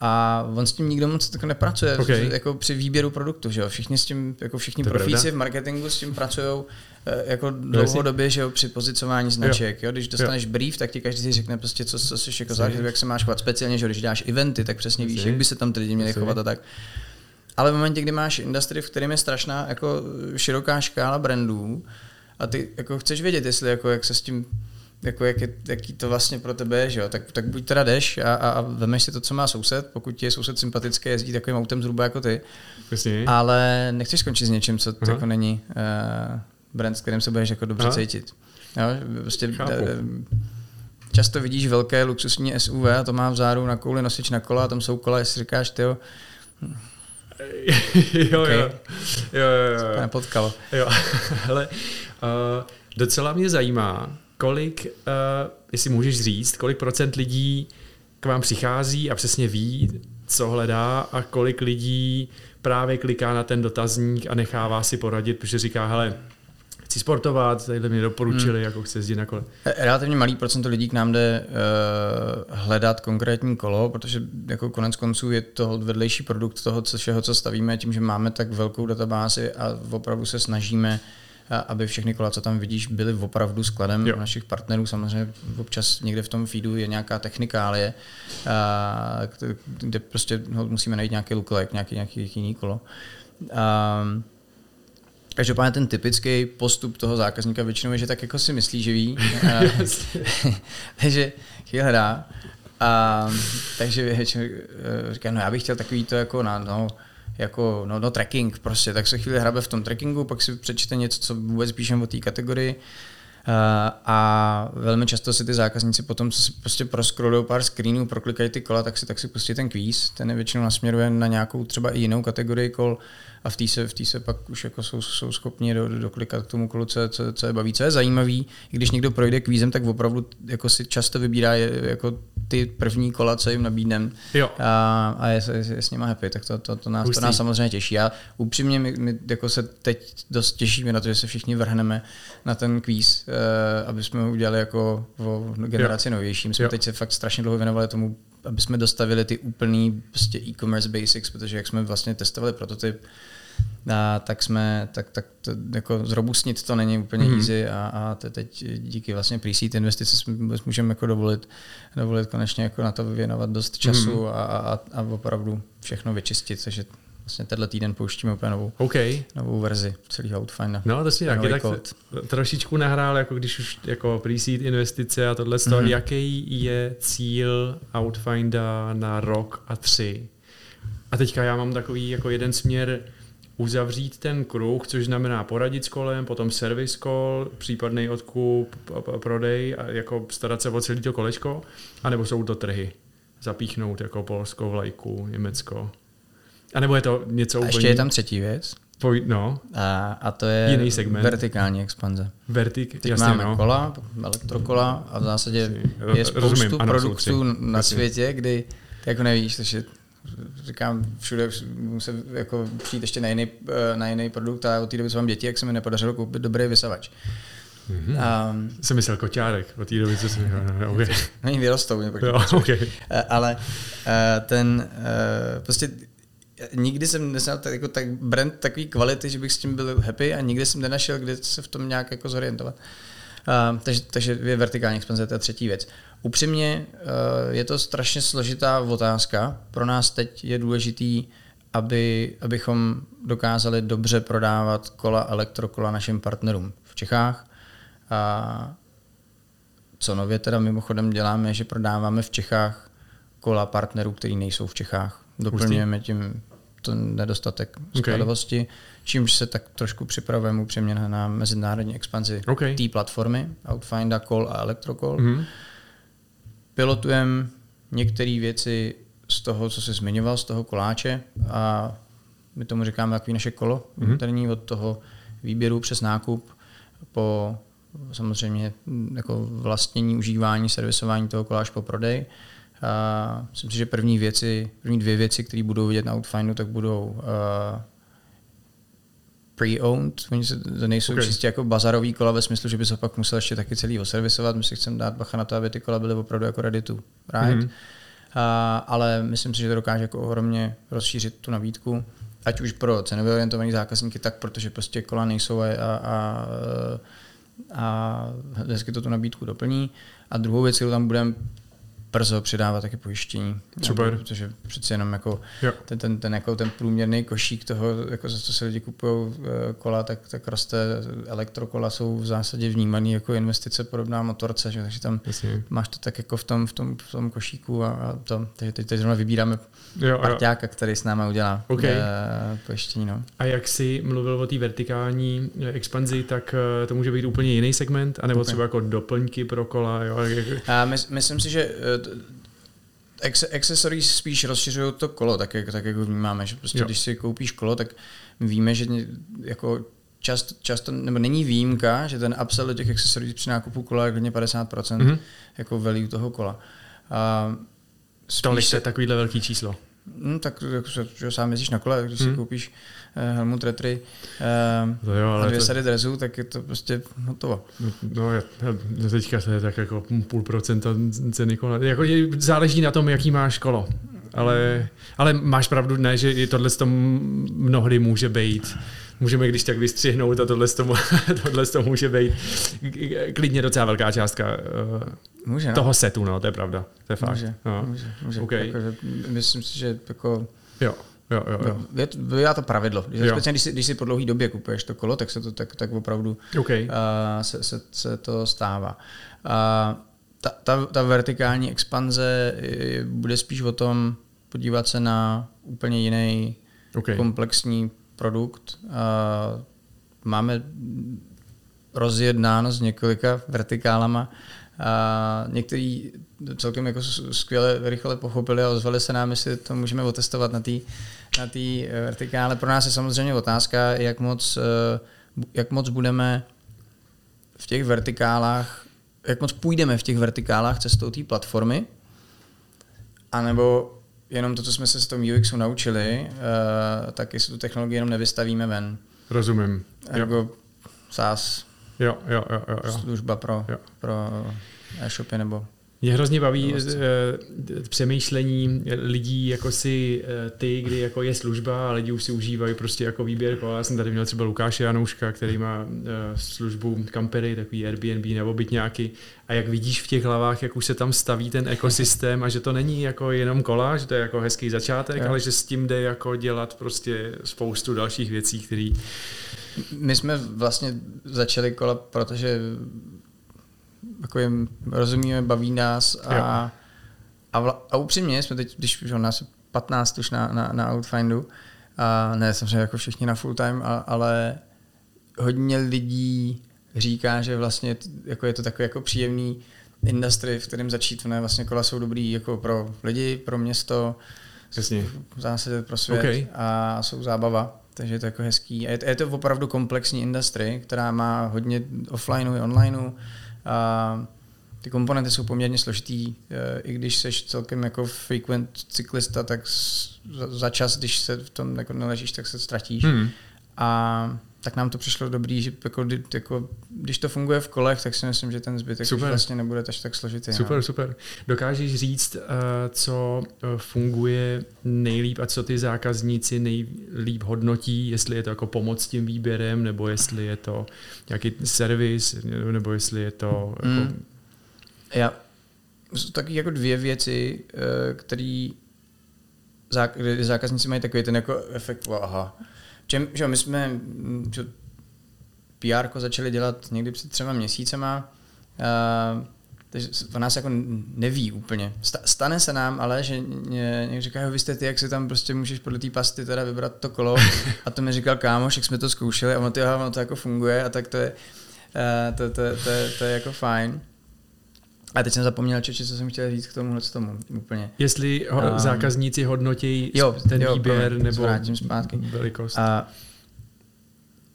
a on s tím nikdo moc tak nepracuje okay. jako při výběru produktu, že jo? Všichni s tím, jako všichni to profíci v marketingu s tím pracují eh, jako dlouhodobě, že jo, při pozicování značek, jo. jo? Když dostaneš jo. brief, tak ti každý si řekne prostě, co, co jsi jako záleží, jak se máš chovat. Speciálně, že když dáš eventy, tak přesně víš, jak by se tam ty lidi měli chovat a tak. Ale v momentě, kdy máš industry, v kterém je strašná jako široká škála brandů, a ty jako chceš vědět, jestli jako jak se s tím jako jak je, jaký to vlastně pro tebe je, že jo? Tak, tak buď teda jdeš a, a, a vemeš si to, co má soused, pokud ti je soused sympatický, jezdí takovým autem zhruba jako ty, Jasně. ale nechceš skončit s něčím, co jako není uh, brand, s kterým se budeš jako dobře Aha. cítit. Jo? Prostě, uh, často vidíš velké luxusní SUV a to má vzadu na kouli nosič na kola a tam jsou kola, jestli říkáš, ty jo, *laughs* jo, okay. jo, jo, jo, jo. Nepotkalo. Jo, *laughs* hele, uh, docela mě zajímá, kolik, uh, jestli můžeš říct, kolik procent lidí k vám přichází a přesně ví, co hledá a kolik lidí právě kliká na ten dotazník a nechává si poradit, protože říká, hele, chci sportovat, tady mě doporučili, hmm. jako chci jezdit na kole. Relativně malý procento lidí k nám jde uh, hledat konkrétní kolo, protože jako konec konců je to vedlejší produkt toho, co, všeho, co stavíme, tím, že máme tak velkou databázi a opravdu se snažíme uh, aby všechny kola, co tam vidíš, byly opravdu skladem jo. našich partnerů. Samozřejmě občas někde v tom feedu je nějaká technikálie, kde prostě musíme najít nějaký lookalike, nějaký, nějaký jiný kolo. Každopádně ten typický postup toho zákazníka většinou je, že tak jako si myslí, že ví. takže *laughs* *laughs* chvíli hledá. A, takže většinou e, říká, no já bych chtěl takový to jako na, no, jako no, no tracking prostě, tak se chvíli hrabe v tom trackingu, pak si přečte něco, co vůbec píšeme o té kategorii. Uh, a velmi často si ty zákazníci potom, co si prostě proskrolují pár screenů, proklikají ty kola, tak si, tak si pustí ten kvíz, ten je většinou nasměruje na nějakou třeba i jinou kategorii kol a v té se, v tý se pak už jako jsou, jsou schopni do, do, doklikat k tomu kolu, co, co, co je baví. Co je zajímavý, když někdo projde kvízem, tak opravdu jako si často vybírá jako ty první kola, co jim nabídnem a, a je, je, je, s nimi happy, tak to, to, to, nás, to nás samozřejmě těší. A upřímně my, my jako se teď dost těšíme na to, že se všichni vrhneme na ten kvíz, uh, aby jsme ho udělali jako o generaci jo. novější. My jsme jo. teď se fakt strašně dlouho věnovali tomu, aby jsme dostavili ty úplný prostě e-commerce basics, protože jak jsme vlastně testovali prototyp, a tak jsme, tak, tak to, jako zrobustnit to není úplně mm-hmm. easy a, a teď díky vlastně pre-seed investici můžeme jako dovolit, dovolit konečně jako na to věnovat dost času mm-hmm. a, a, a opravdu všechno vyčistit, takže vlastně tenhle týden pouštíme úplně novou, okay. novou verzi celého Outfinda. No to si taky tak trošičku nahrál, jako když už jako pre-seed investice a tohle, mm-hmm. jaký je cíl Outfinda na rok a tři? A teďka já mám takový jako jeden směr, uzavřít ten kruh, což znamená poradit s kolem, potom servis kol, případný odkup, prodej a jako starat se o celé to kolečko, anebo jsou to trhy? Zapíchnout jako Polsko, vlajku, Německo. A nebo je to něco a úplně... ještě je tam třetí věc. Poj, no. A, a to je Jiný segment. vertikální expanze. Vertik, Teď jasně, máme no. kola, elektrokola a v zásadě je spoustu Rozumím, ano, produktů tři. na světě, kdy ty jako nevíš, takže říkám, všude musím jako přijít ještě na jiný, eh, na jiný produkt a od té doby, co mám děti, jak se mi nepodařilo koupit dobrý vysavač. Mhm. Um, Jsem myslel koťárek od té doby, co jsem... No, *laughs* okay. Oni vyrostou. mě pak jo, okay. Eh, Ale eh, ten uh, prostě nikdy jsem neznal tak, jako tak brand takový kvality, že bych s tím byl happy a nikdy jsem nenašel, kde se v tom nějak jako zorientovat. Uh, takže, takže je vertikální expanze, to je třetí věc. Upřímně uh, je to strašně složitá otázka. Pro nás teď je důležitý, aby, abychom dokázali dobře prodávat kola, elektrokola našim partnerům v Čechách. A co nově teda mimochodem děláme, že prodáváme v Čechách kola partnerů, který nejsou v Čechách. Doplňujeme tím ten nedostatek skladovosti, čímž se tak trošku připravujeme upřímně na, mezinárodní expanzi Okay. té platformy Outfinda, Call a Electrocall. Mhm. Pilotujeme některé věci z toho, co jsi zmiňoval, z toho koláče a my tomu říkáme takový naše kolo Mhm. interní od toho výběru přes nákup po samozřejmě jako vlastnění, užívání, servisování toho kola až po prodej. A myslím si, že první věci, první dvě věci, které budou vidět na Outfindu, tak budou uh, pre-owned, oni se, to nejsou Okay. čistě jako bazarový kola ve smyslu, že by se pak musel ještě taky celý oservisovat. My si chceme dát bacha na to, aby ty kola byly opravdu jako ready to ride. Mhm. Mm-hmm. A, ale myslím si, že to dokáže jako ohromně rozšířit tu nabídku, ať už pro cenově orientovaný zákazníky, tak protože prostě kola nejsou a, a, a, a hezky to tu nabídku doplní. A druhou věc, kterou tam budeme brzo přidávat taky pojištění. Super. Protože přeci jenom jako Jo. ten, ten, ten, jako ten průměrný košík toho, jako za co se lidi kupují kola, tak, tak roste. Elektrokola jsou v zásadě vnímaný jako investice podobná motorce, že? takže tam Jasně. máš to tak jako v tom, v tom, v tom košíku a, a to. Takže teď, teď zrovna vybíráme Jo, jo. parťáka, který s náma udělá OK. eh, pojištění. No. A jak jsi mluvil o té vertikální eh, expanzi, tak eh, to může být úplně jiný segment, anebo Úplně. třeba jako doplňky pro kola, jo? A my, myslím si, že eh, accessories spíš rozšiřují to kolo, tak jak, tak jak ho vnímáme, že prostě Jo. když si koupíš kolo, tak víme, že jako často, často, nebo není výjimka, že ten upsell do těch accessories při nákupu kola je klidně 50% Mhm. mm-hmm. jako value toho kola. A spíš Tolik se- je takovýhle velký číslo. No, tak jako, se- že sám jezdíš na kole, když si Hmm. koupíš uh, Helmut Retry uh, To jo, a ale dvě to, sady drezů, tak je to prostě hotovo. no, je- no, teďka to je tak jako půl procenta ceny kola. Jako je, záleží na tom, jaký máš kolo. Ale, ale máš pravdu, ne, že i tohle to mnohdy může být. Můžeme když tak vystřihnout a tohle to, *laughs* tohle to může být klidně docela velká částka eh, Může, no. toho setu, no, to je pravda. To je fakt. Může, no. může, může. OK. Jako, že myslím si, že jako, Jo, jo, jo. jo. jo, je, to, bývá to pravidlo. Když, Jo. speciálně, když, si, když si po dlouhé době kupuješ to kolo, tak se to tak, tak opravdu OK. uh, se, se, se, to stává. Uh, ta, ta, ta vertikální expanze bude spíš o tom podívat se na úplně jiný OK. komplexní produkt. Máme rozjednáno s několika vertikálama. Někteří celkem jako skvěle, rychle pochopili a ozvali se nám, jestli to můžeme otestovat na té na eh, vertikále. Pro nás je samozřejmě otázka, jak moc, eh, jak moc budeme v těch vertikálách, jak moc půjdeme v těch vertikálách cestou té platformy, anebo jenom to, co jsme se s tom UXu naučili, uh, tak jestli tu technologii jenom nevystavíme ven. Rozumím. Jo, Jako SaaS jo, jo, jo, jo. jo. služba pro, Jo. pro e-shopy nebo Mě hrozně baví Vlastně. přemýšlení lidí jako si eh, ty, kdy jako je služba a lidi už si užívají prostě jako výběr kola. Já jsem tady měl třeba Lukáše Janouška, který má eh, službu kampery, takový Airbnb nebo bytňáky a jak vidíš v těch hlavách, jak už se tam staví ten ekosystém a že to není jako jenom kola, že to je jako hezký začátek, Jo. ale že s tím jde jako dělat prostě spoustu dalších věcí, které My jsme vlastně začali kola, protože jako jim rozumíme, baví nás a, Jo. a, vla, a upřímně jsme teď, když už u nás je 15 už na, na, na Outfindu, A ne, samozřejmě jako všichni na full time, a, ale hodně lidí říká, že vlastně jako je to takový jako příjemný industry, v kterém začít, ne, vlastně kola jsou dobrý jako pro lidi, pro město, Jasně. v zásadě pro svět okay. a jsou zábava, takže je to jako hezký. A je, je to opravdu komplexní industry, která má hodně offlineu i onlineu ty komponenty jsou poměrně složitý, eh, i když jsi celkem jako frequent cyklista, tak za čas, když se v tom jako neležíš, tak se ztratíš. Hmm. A tak nám to přišlo dobrý, že jako, jako, když to funguje v kolech, tak si myslím, že ten zbytek super. vlastně nebude až tak složitý. Super, no. super. Dokážeš říct, uh, co eh, funguje nejlíp a co ty zákazníci nejlíp hodnotí, jestli je to jako pomoc s tím výběrem, nebo jestli je to nějaký servis, nebo jestli je to... Jako... Mm. Já, jsou taky jako dvě věci, eh, které zákazníci mají takový ten jako efekt, aha, čem, že my jsme že PR začali dělat někdy před třema měsícema, uh, takže o nás jako neví úplně. Stane se nám ale, že někdo říká, vy jste ty, jak si tam prostě můžeš podle té pasty teda vybrat to kolo *laughs* a to mi říkal kámoš, jak jsme to zkoušeli a ono to, ono to jako funguje a tak to je, uh, to, to, to, to, to je jako fajn. A teď jsem zapomněl, či, co jsem chtěl říct k tomu tomu úplně. Jestli ho, um, zákazníci hodnotí jo, ten jo, výběr promiň, nebo vrátím zpátky. velikost. A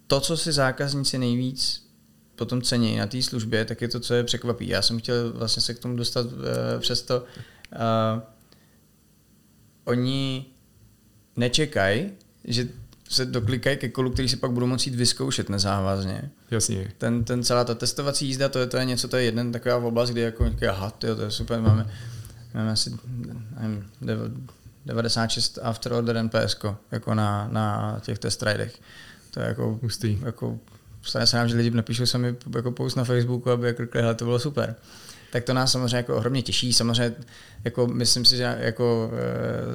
to, co si zákazníci nejvíc potom cení na té službě, tak je to, co je překvapí. Já jsem chtěl vlastně se k tomu dostat uh, přesto. Uh, oni nečekají, že se doklikají ke kolu, který si pak budou moci vyzkoušet nezávazně. Jasně. Ten, ten celá ta testovací jízda, to je, to je něco, to je jeden taková oblast, kdy jako aha, tyjo, to je super, máme, máme asi nevím, 96 after order NPS jako na, na těch test ridech. To je jako, Hustý. jako stane se nám, že lidi napíšou sami jako post na Facebooku, aby jako hele, to bylo super. Tak to nás samozřejmě jako ohromně těší. Samozřejmě jako myslím si, že jako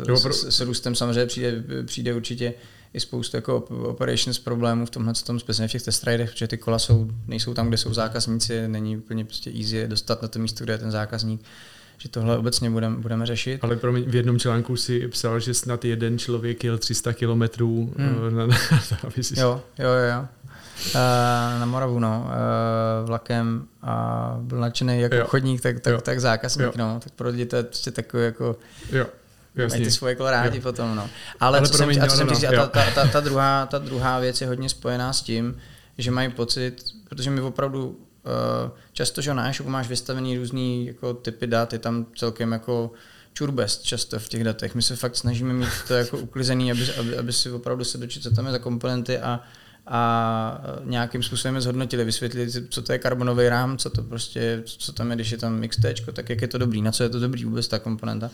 jo, pro... s, s, růstem samozřejmě přijde, přijde určitě i spoustu jako operations problémů v tomhle tom, speciálně v těch test ridech, protože ty kola jsou, nejsou tam, kde jsou zákazníci, není úplně prostě easy dostat na to místo, kde je ten zákazník že tohle obecně budeme, budeme řešit. Ale pro mě v jednom článku si psal, že snad jeden člověk jel 300 kilometrů hmm. Eh, *laughs* na, na, aby si... Jo, jo, jo. Uh, na Moravu, no, uh, vlakem a byl nadšený jako jo. chodník, tak, tak, tak zákazník, jo. no, tak pro lidi to je prostě takový jako jo. Jasně. Mají ty svoje kolo jo. potom, no. Ale, Ale co jsem, a co jsem no, říct, ta, ta, ta, ta, druhá, ta druhá věc je hodně spojená s tím, že mají pocit, protože my opravdu uh, často, že na e máš vystavený různý jako typy dat, je tam celkem jako čurbest často v těch datech. My se fakt snažíme mít to jako uklizený, aby, aby, aby si opravdu se dočit, co tam je za komponenty a, a nějakým způsobem je zhodnotili, vysvětlili, co to je karbonový rám, co to prostě, co tam je, když je tam XT, tak jak je to dobrý, na co je to dobrý vůbec ta komponenta.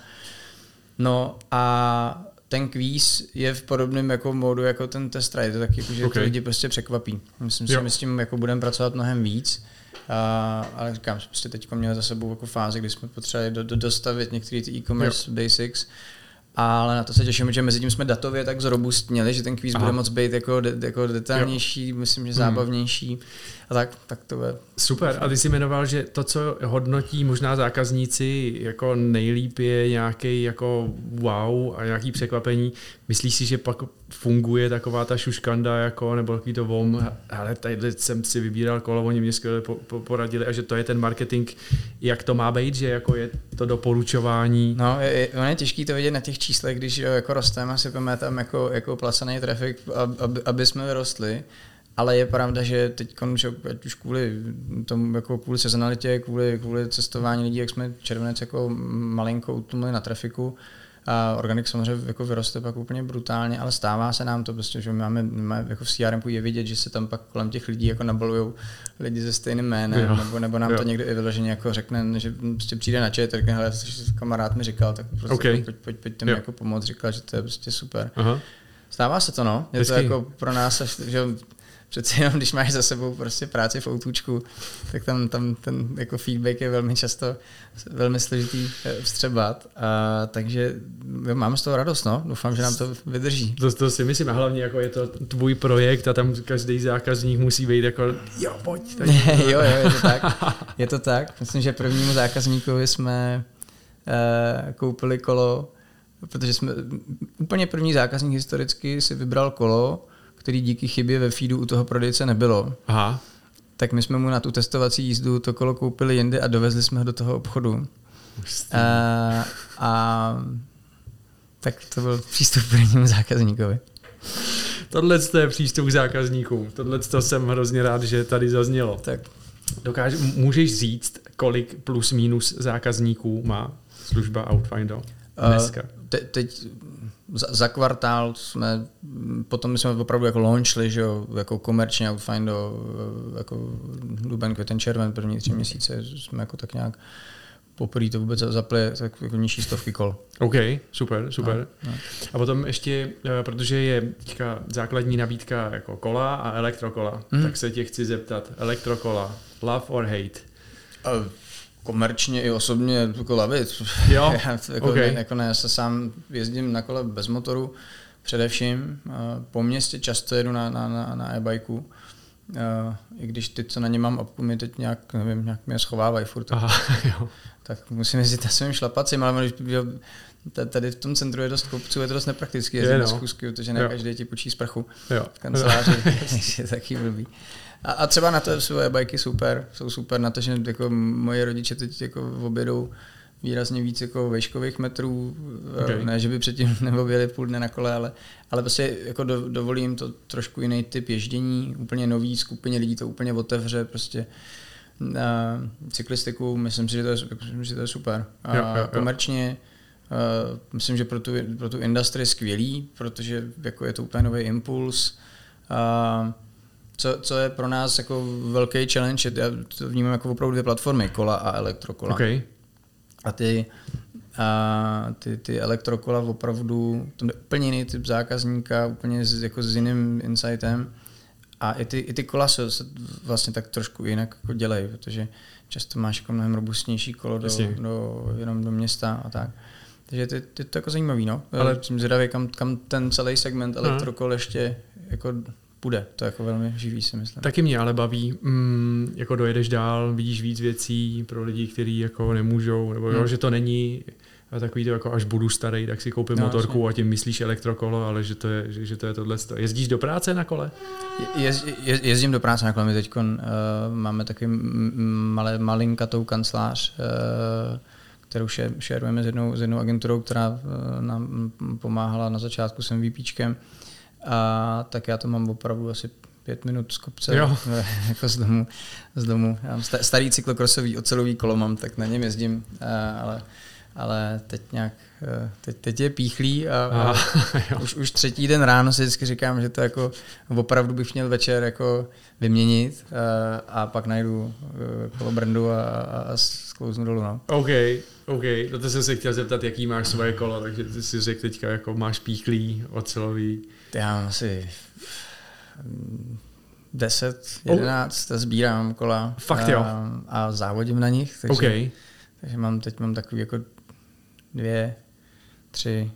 No a ten kvíz je v podobném jako módu jako ten test ride, to taky jako, že okay. to lidi prostě překvapí. Myslím si, že my s tím jako budeme pracovat mnohem víc. A, ale říkám, prostě teď měli za sebou jako fázi, kdy jsme potřebovali do, do, dostavit některé ty e-commerce jo. basics, ale na to se těším, že mezi tím jsme datově tak zrobustněli, že ten kvíz bude moc být jako, de, jako detailnější, jo. myslím, že hmm. zábavnější. A tak, tak to bude. Super. A ty jsi jmenoval, že to, co hodnotí možná zákazníci jako nejlíp je nějaký jako wow a nějaký překvapení. Myslíš si, že pak funguje taková ta šuškanda jako, nebo takový to vom, ale tady jsem si vybíral kolo, oni mě skvěle po, po, poradili a že to je ten marketing, jak to má být, že jako je to doporučování. No, je, je, je těžký to vidět na těch číslech, když jako rosteme a sypeme tam jako, jako placený trafik, aby, aby jsme vyrostli. Ale je pravda, že teď, už kvůli tomu, jako kvůli sezonalitě, kvůli, kvůli cestování lidí, jak jsme červenec jako malinko utumili na trafiku, a organik samozřejmě jako vyroste pak úplně brutálně, ale stává se nám to prostě, že máme, máme jako v CRM je vidět, že se tam pak kolem těch lidí jako nabalují lidi se stejným jménem, jo. nebo, nebo nám jo. to někdo i vyloženě jako řekne, že prostě přijde na chat, řekne, hele, kamarád mi říkal, tak prostě okay. pojď, pojď, pojď mi jako pomoct, říkal, že to je prostě super. Aha. Stává se to, no. Je Hezký. to jako pro nás, že přeci jenom, když máš za sebou prostě práci v autůčku, tak tam, tam ten jako feedback je velmi často velmi složitý eh, vstřebat. A, takže jo, mám z toho radost, no. Doufám, že nám to vydrží. To, to si myslím, a hlavně jako je to tvůj projekt a tam každý zákazník musí být jako, jo, pojď. Tady. *laughs* jo, jo, je to tak. *laughs* Je to tak. Myslím, že prvnímu zákazníkovi jsme uh, koupili kolo protože jsme úplně první zákazník historicky si vybral kolo, který díky chybě ve feedu u toho prodejce nebylo. Aha. Tak my jsme mu na tu testovací jízdu to kolo koupili jinde a dovezli jsme ho do toho obchodu. A, a tak to byl přístup k prvnímu zákazníkovi. Tohle je přístup k zákazníkům. Tohle to jsem hrozně rád, že tady zaznělo. Tak. Dokáže, můžeš říct, kolik plus minus zákazníků má služba Outfinder dneska? Uh, te, teď za, za kvartál jsme, potom jsme opravdu jako launchli, že jo, jako komerčně Outfinder, jako duben, květen, červen, první tři měsíce jsme jako tak nějak poprvé to vůbec zapli tak jako nižší stovky kol. OK, super, super. No, no. A potom ještě, eh, protože je teďka základní nabídka jako kola a elektrokola, mm. tak se tě chci zeptat, elektrokola, love or hate? Uh, komerčně i osobně jako lavit. Jo, *laughs* já, jako, okay. ne, jako ne, já se sám jezdím na kole bez motoru, především. Uh, po městě často jedu na, na, na, na e-bajku. Uh, I když ty, co na ně mám apku, mi teď nějak, nevím, nějak mě schovávají furt. Aha, *laughs* jo tak musím jezdit na svým šlapacím, ale tady v tom centru je dost kopců, je to dost nepraktický jezdit je, no. na zkusky, protože ne každý ti počí z prchu jo. v kanceláři, *laughs* je taky blbý. A, a třeba na to jsou bajky super, jsou super na to, že jako moje rodiče teď jako objedou výrazně víc jako vejškových metrů, okay. ne, že by předtím *laughs* neobjeli půl dne na kole, ale, ale prostě jako do, dovolím to trošku jiný typ ježdění, úplně nový skupině lidí to úplně otevře, prostě na cyklistiku, myslím si, že to je, myslím, že to je super. A jo, jo, jo. komerčně uh, myslím, že pro tu, pro tu industrii skvělý, protože jako je to úplně nový impuls. Uh, co, co je pro nás jako velký challenge, já to vnímám jako opravdu dvě platformy, kola a elektrokola. Okay. A ty, a ty, ty elektrokola opravdu, to je úplně jiný typ zákazníka, úplně s, jako s jiným insightem. A i ty, i ty kola se, se vlastně tak trošku jinak jako dělají, protože často máš jako mnohem robustnější kolo do, do, jenom do města a tak. Takže to, to je to jako zajímavý, no. Ale jsem zvědavý, kam, kam ten celý segment elektrokol ještě jako půjde. To je jako velmi živý, si myslím. Taky mě ale baví, mm, jako dojedeš dál, vidíš víc věcí pro lidi, kteří jako nemůžou, nebo hmm. jo, že to není a takový to jako až budu starý, tak si koupím no, motorku jasně. a tím myslíš elektrokolo, ale že to je, že, že to je tohle. Jezdíš do práce na kole? Je, je, jezdím do práce na kole. My teď uh, máme taky malé, malinkatou kancelář, uh, kterou šerujeme s jednou, s jednou agenturou, která uh, nám pomáhala na začátku s MVPčkem. A tak já to mám opravdu asi pět minut z kopce, jo. *laughs* jako z domu. Z domu. Já mám starý cyklokrosový ocelový kolo mám, tak na něm jezdím, ale ale teď nějak, eh, teď, teď je píchlý a, a, a *laughs* už, už třetí den ráno si vždycky říkám, že to jako opravdu bych měl večer jako vyměnit a, eh, a pak najdu eh, kolo Brndu a, a sklouznu dolů. No. OK, OK, no to jsem se chtěl zeptat, jaký máš svoje kolo, takže ty si řekl teďka, jako máš píchlý, ocelový. Já asi 10, 11 oh. sbírám kola. Fakt jo. A, a závodím na nich. Takže, okay. takže mám, teď mám takový jako dvě, tři,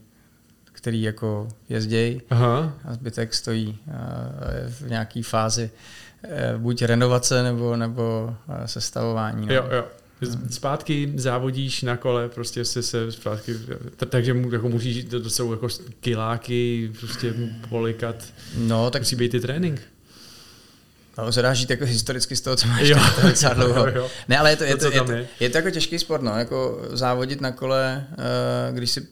který jako jezdějí a zbytek stojí v nějaké fázi e, buď renovace nebo, nebo sestavování. No. Jo, jo. Zpátky závodíš na kole, prostě se se zpátky, takže jako musíš, to, to jsou jako kiláky, prostě polikat. No, tak musí být i trénink. No, se dá žít jako historicky z toho, co máš jo. to docela *laughs* dlouho. Jo, jo. Ne, ale je to, je, to, je, to, je. je to jako těžký sport, no, jako závodit na kole, uh, když si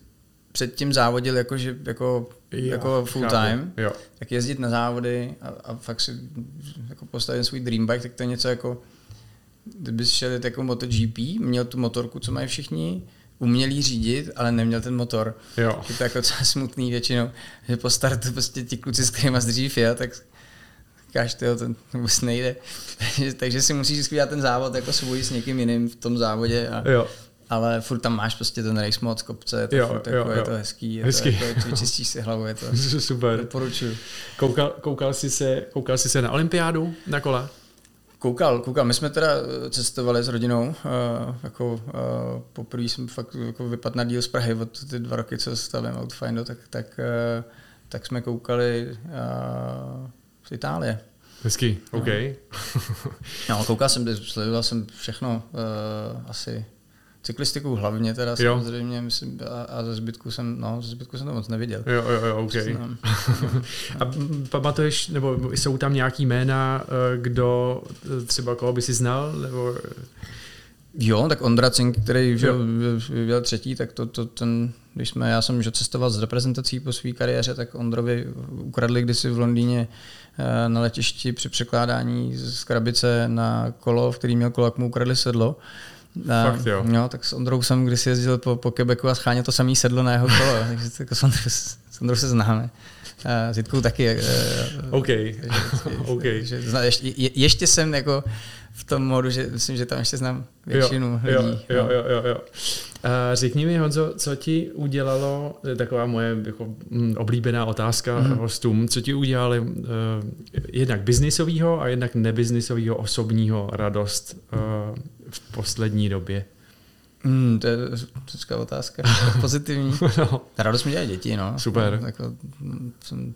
předtím závodil jako, že, jako, jo, jako full time, jo. tak jezdit na závody a, a fakt si jako postavit svůj dream bike, tak to je něco jako, kdybys šel jako MotoGP, měl tu motorku, co mají všichni, umělí řídit, ale neměl ten motor. Jo. Je to jako docela smutný většinou, že po startu prostě ti kluci, s kterými dřív je, tak říkáš, tyjo, to vůbec nejde. *laughs* takže, takže si musíš vždycky ten závod jako svůj s někým jiným v tom závodě. A, jo. Ale furt tam máš prostě ten race mod z kopce, je to, jo, furt, jo, jako, jo. je to hezký, je hezký. to, jako, vyčistíš si hlavu, je to *laughs* super. Doporučuju. Koukal, koukal, jsi se, koukal jsi se na olympiádu na kola? Koukal, koukal. My jsme teda cestovali s rodinou. Uh, jako, uh, poprvé jsem fakt jako vypadl na díl z Prahy od ty dva roky, co stavím Outfinder, tak, tak, uh, tak jsme koukali uh, z Itálie. Hezký, no. OK. no, koukal jsem, sledoval jsem všechno, uh, asi cyklistiku hlavně teda Jo. samozřejmě, myslím, a, a ze zbytku jsem, no, ze zbytku jsem to moc neviděl. Jo, jo, jo, OK. No. *laughs* A pamatuješ, nebo jsou tam nějaký jména, eh, kdo eh, třeba koho by si znal, nebo Jo, tak Ondra Cink, který že, byl třetí, tak to, to ten, když jsme, já jsem že cestoval s reprezentací po své kariéře, tak Ondrovi ukradli kdysi v Londýně eh, na letišti při překládání z krabice na kolo, v který měl kolo, jak mu ukradli sedlo. Fakt jo. No, tak s Ondrou jsem kdysi jezdil po, po Quebecu a scháněl to samý sedlo na jeho kolo, *laughs* takže jako s, Ondrou, s Ondrou se známe. A s Jitkou taky. eh, OK, že- *laughs* OK. že ještě, je, ještě jsem jako v tom modu, že myslím, že tam ještě znám většinu jo, lidí. jo, no. jo, jo, jo. A řekni mi, Honzo, co ti udělalo, to je taková moje jako, mm, oblíbená otázka Mhm. mm. hostům, co ti udělali uh, jednak biznisového a jednak nebiznisového osobního radost uh, v poslední době? Hmm, to je česká otázka. *laughs* Pozitivní. *laughs* no. Radost mi dělají děti, no. Super. No, jako, mm, jsem,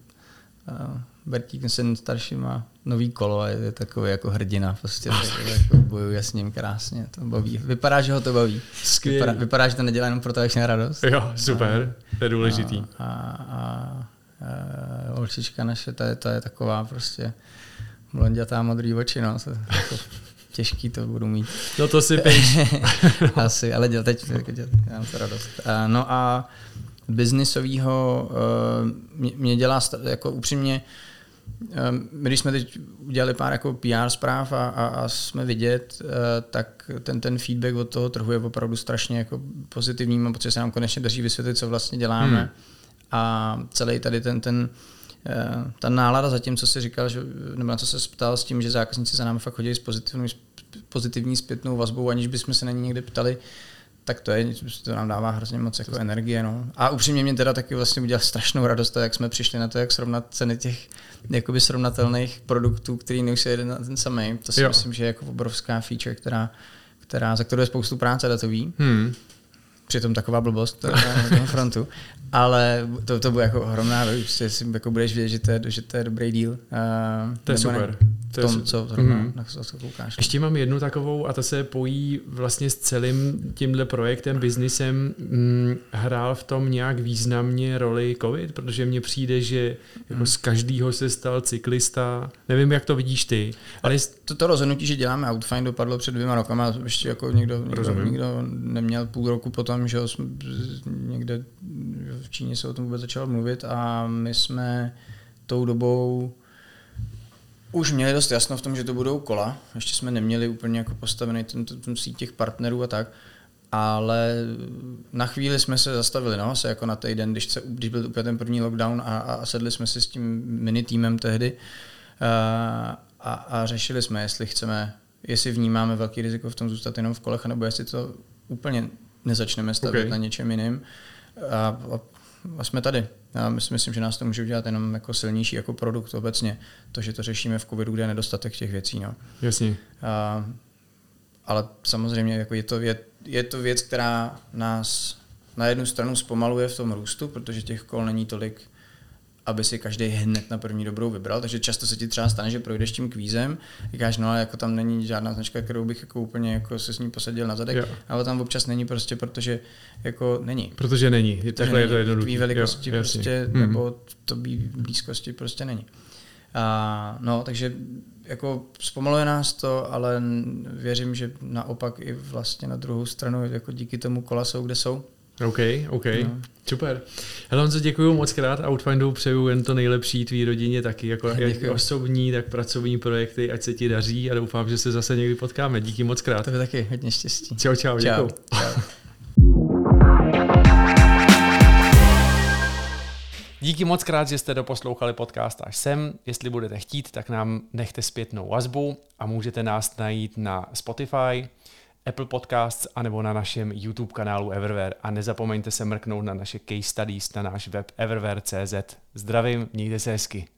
uh, Bertík, syn starší, má nový kolo a je takový jako hrdina. Prostě, *laughs* jako bojuje s ním krásně. To baví. Vypadá, že ho to baví. Skvělý. Vypadá, vypadá, že to nedělá jenom proto, jak radost. Jo, super, to je důležitý. A, a, a, a holčička naše, ta je, ta je taková prostě blondětá modrý oči, no. Jako, těžký to budu mít. No to si píš. *laughs* Asi, ale děl, teď já mám to radost. A, no a biznisovýho uh, mě, mě dělá jako upřímně, my když jsme teď udělali pár jako PR zpráv a, a, a jsme vidět, tak ten, ten feedback od toho trhu je opravdu strašně jako pozitivní, mám pocit, že se nám konečně daří vysvětlit, co vlastně děláme. Hmm. A celý tady ten, ten eh, ta nálada za tím, co jsi říkal, že, nebo na co se ptal s tím, že zákazníci za námi fakt chodí s pozitivní, pozitivní zpětnou vazbou, aniž bychom se na ní někdy ptali, tak to, je, to nám dává hrozně moc jako energie. No. A upřímně mě teda taky vlastně udělal strašnou radost, to, jak jsme přišli na to, jak srovnat ceny těch jakoby srovnatelných produktů, který nejsou jeden na ten samý. To si Jo. myslím, že je jako obrovská feature, která, která, za kterou je spoustu práce datový. Hmm. Přitom taková blbost která je na tom frontu. Ale to, to bude jako ohromná věc, si jako budeš vědět, že to je, že to je dobrý deal. Uh, To je super. Ne, To v je tom, su- co zrovna, Mhm. mm. na co koukáš. Ještě mám jednu takovou a ta se pojí vlastně s celým tímhle projektem, biznisem. Mm, hrál v tom nějak významně roli covid, protože mně přijde, že jako z každýho se stal cyklista. Nevím, jak to vidíš ty, ale jest- To, to rozhodnutí, že děláme Outfind, dopadlo před dvěma rokama, ještě jako někdo, někdo, Rozumím. někdo neměl půl roku potom, že někde v Číně se o tom vůbec začalo mluvit a my jsme tou dobou už měli dost jasno v tom, že to budou kola. Ještě jsme neměli úplně jako postavený ten, ten, ten síť těch partnerů a tak. Ale na chvíli jsme se zastavili, no, se jako na týden, když, se, když byl úplně ten první lockdown a, a sedli jsme si s tím mini týmem tehdy a, a, a řešili jsme, jestli chceme, jestli vnímáme velký riziko v tom zůstat jenom v kolech, nebo jestli to úplně nezačneme stavět Ok. okay. na něčem jiným. A, a, a jsme tady. Já myslím, myslím, že nás to může udělat jenom jako silnější jako produkt obecně. To, že to řešíme v covidu, kde je nedostatek těch věcí. No. jasně. A, ale samozřejmě jako je, to, je, je to věc, která nás na jednu stranu zpomaluje v tom růstu, protože těch kol není tolik, aby si každý hned na první dobrou vybral, takže často se ti třeba stane, že projdeš tím kvízem, říkáš, no ale jako tam není žádná značka, kterou bych jako úplně jako se s ní posadil na zadek, Jo. ale tam občas není prostě, protože jako není. Protože není. Protože Takhle je to není. jednoduché. Tvý velikosti Jo, prostě, Hmm. nebo to blízkosti prostě není. A, no, takže jako zpomaluje nás to, ale věřím, že naopak i vlastně na druhou stranu, jako díky tomu kola jsou, kde jsou. OK, OK, No. super. Hele Honzo, děkuji moc krát. Outfindu přeju jen to nejlepší tvý rodině taky, jako jak osobní, tak pracovní projekty, ať se ti daří a doufám, že se zase někdy potkáme. Díky moc krát. To je taky hodně štěstí. Čau, čau, Čau. děkuji. Čau. Díky moc krát, že jste doposlouchali podcast až sem. Jestli budete chtít, tak nám nechte zpětnou vazbu a můžete nás najít na Spotify, Apple Podcasts anebo na našem YouTube kanálu Everware. A nezapomeňte se mrknout na naše case studies na náš web everware.cz. Zdravím, mějte se hezky.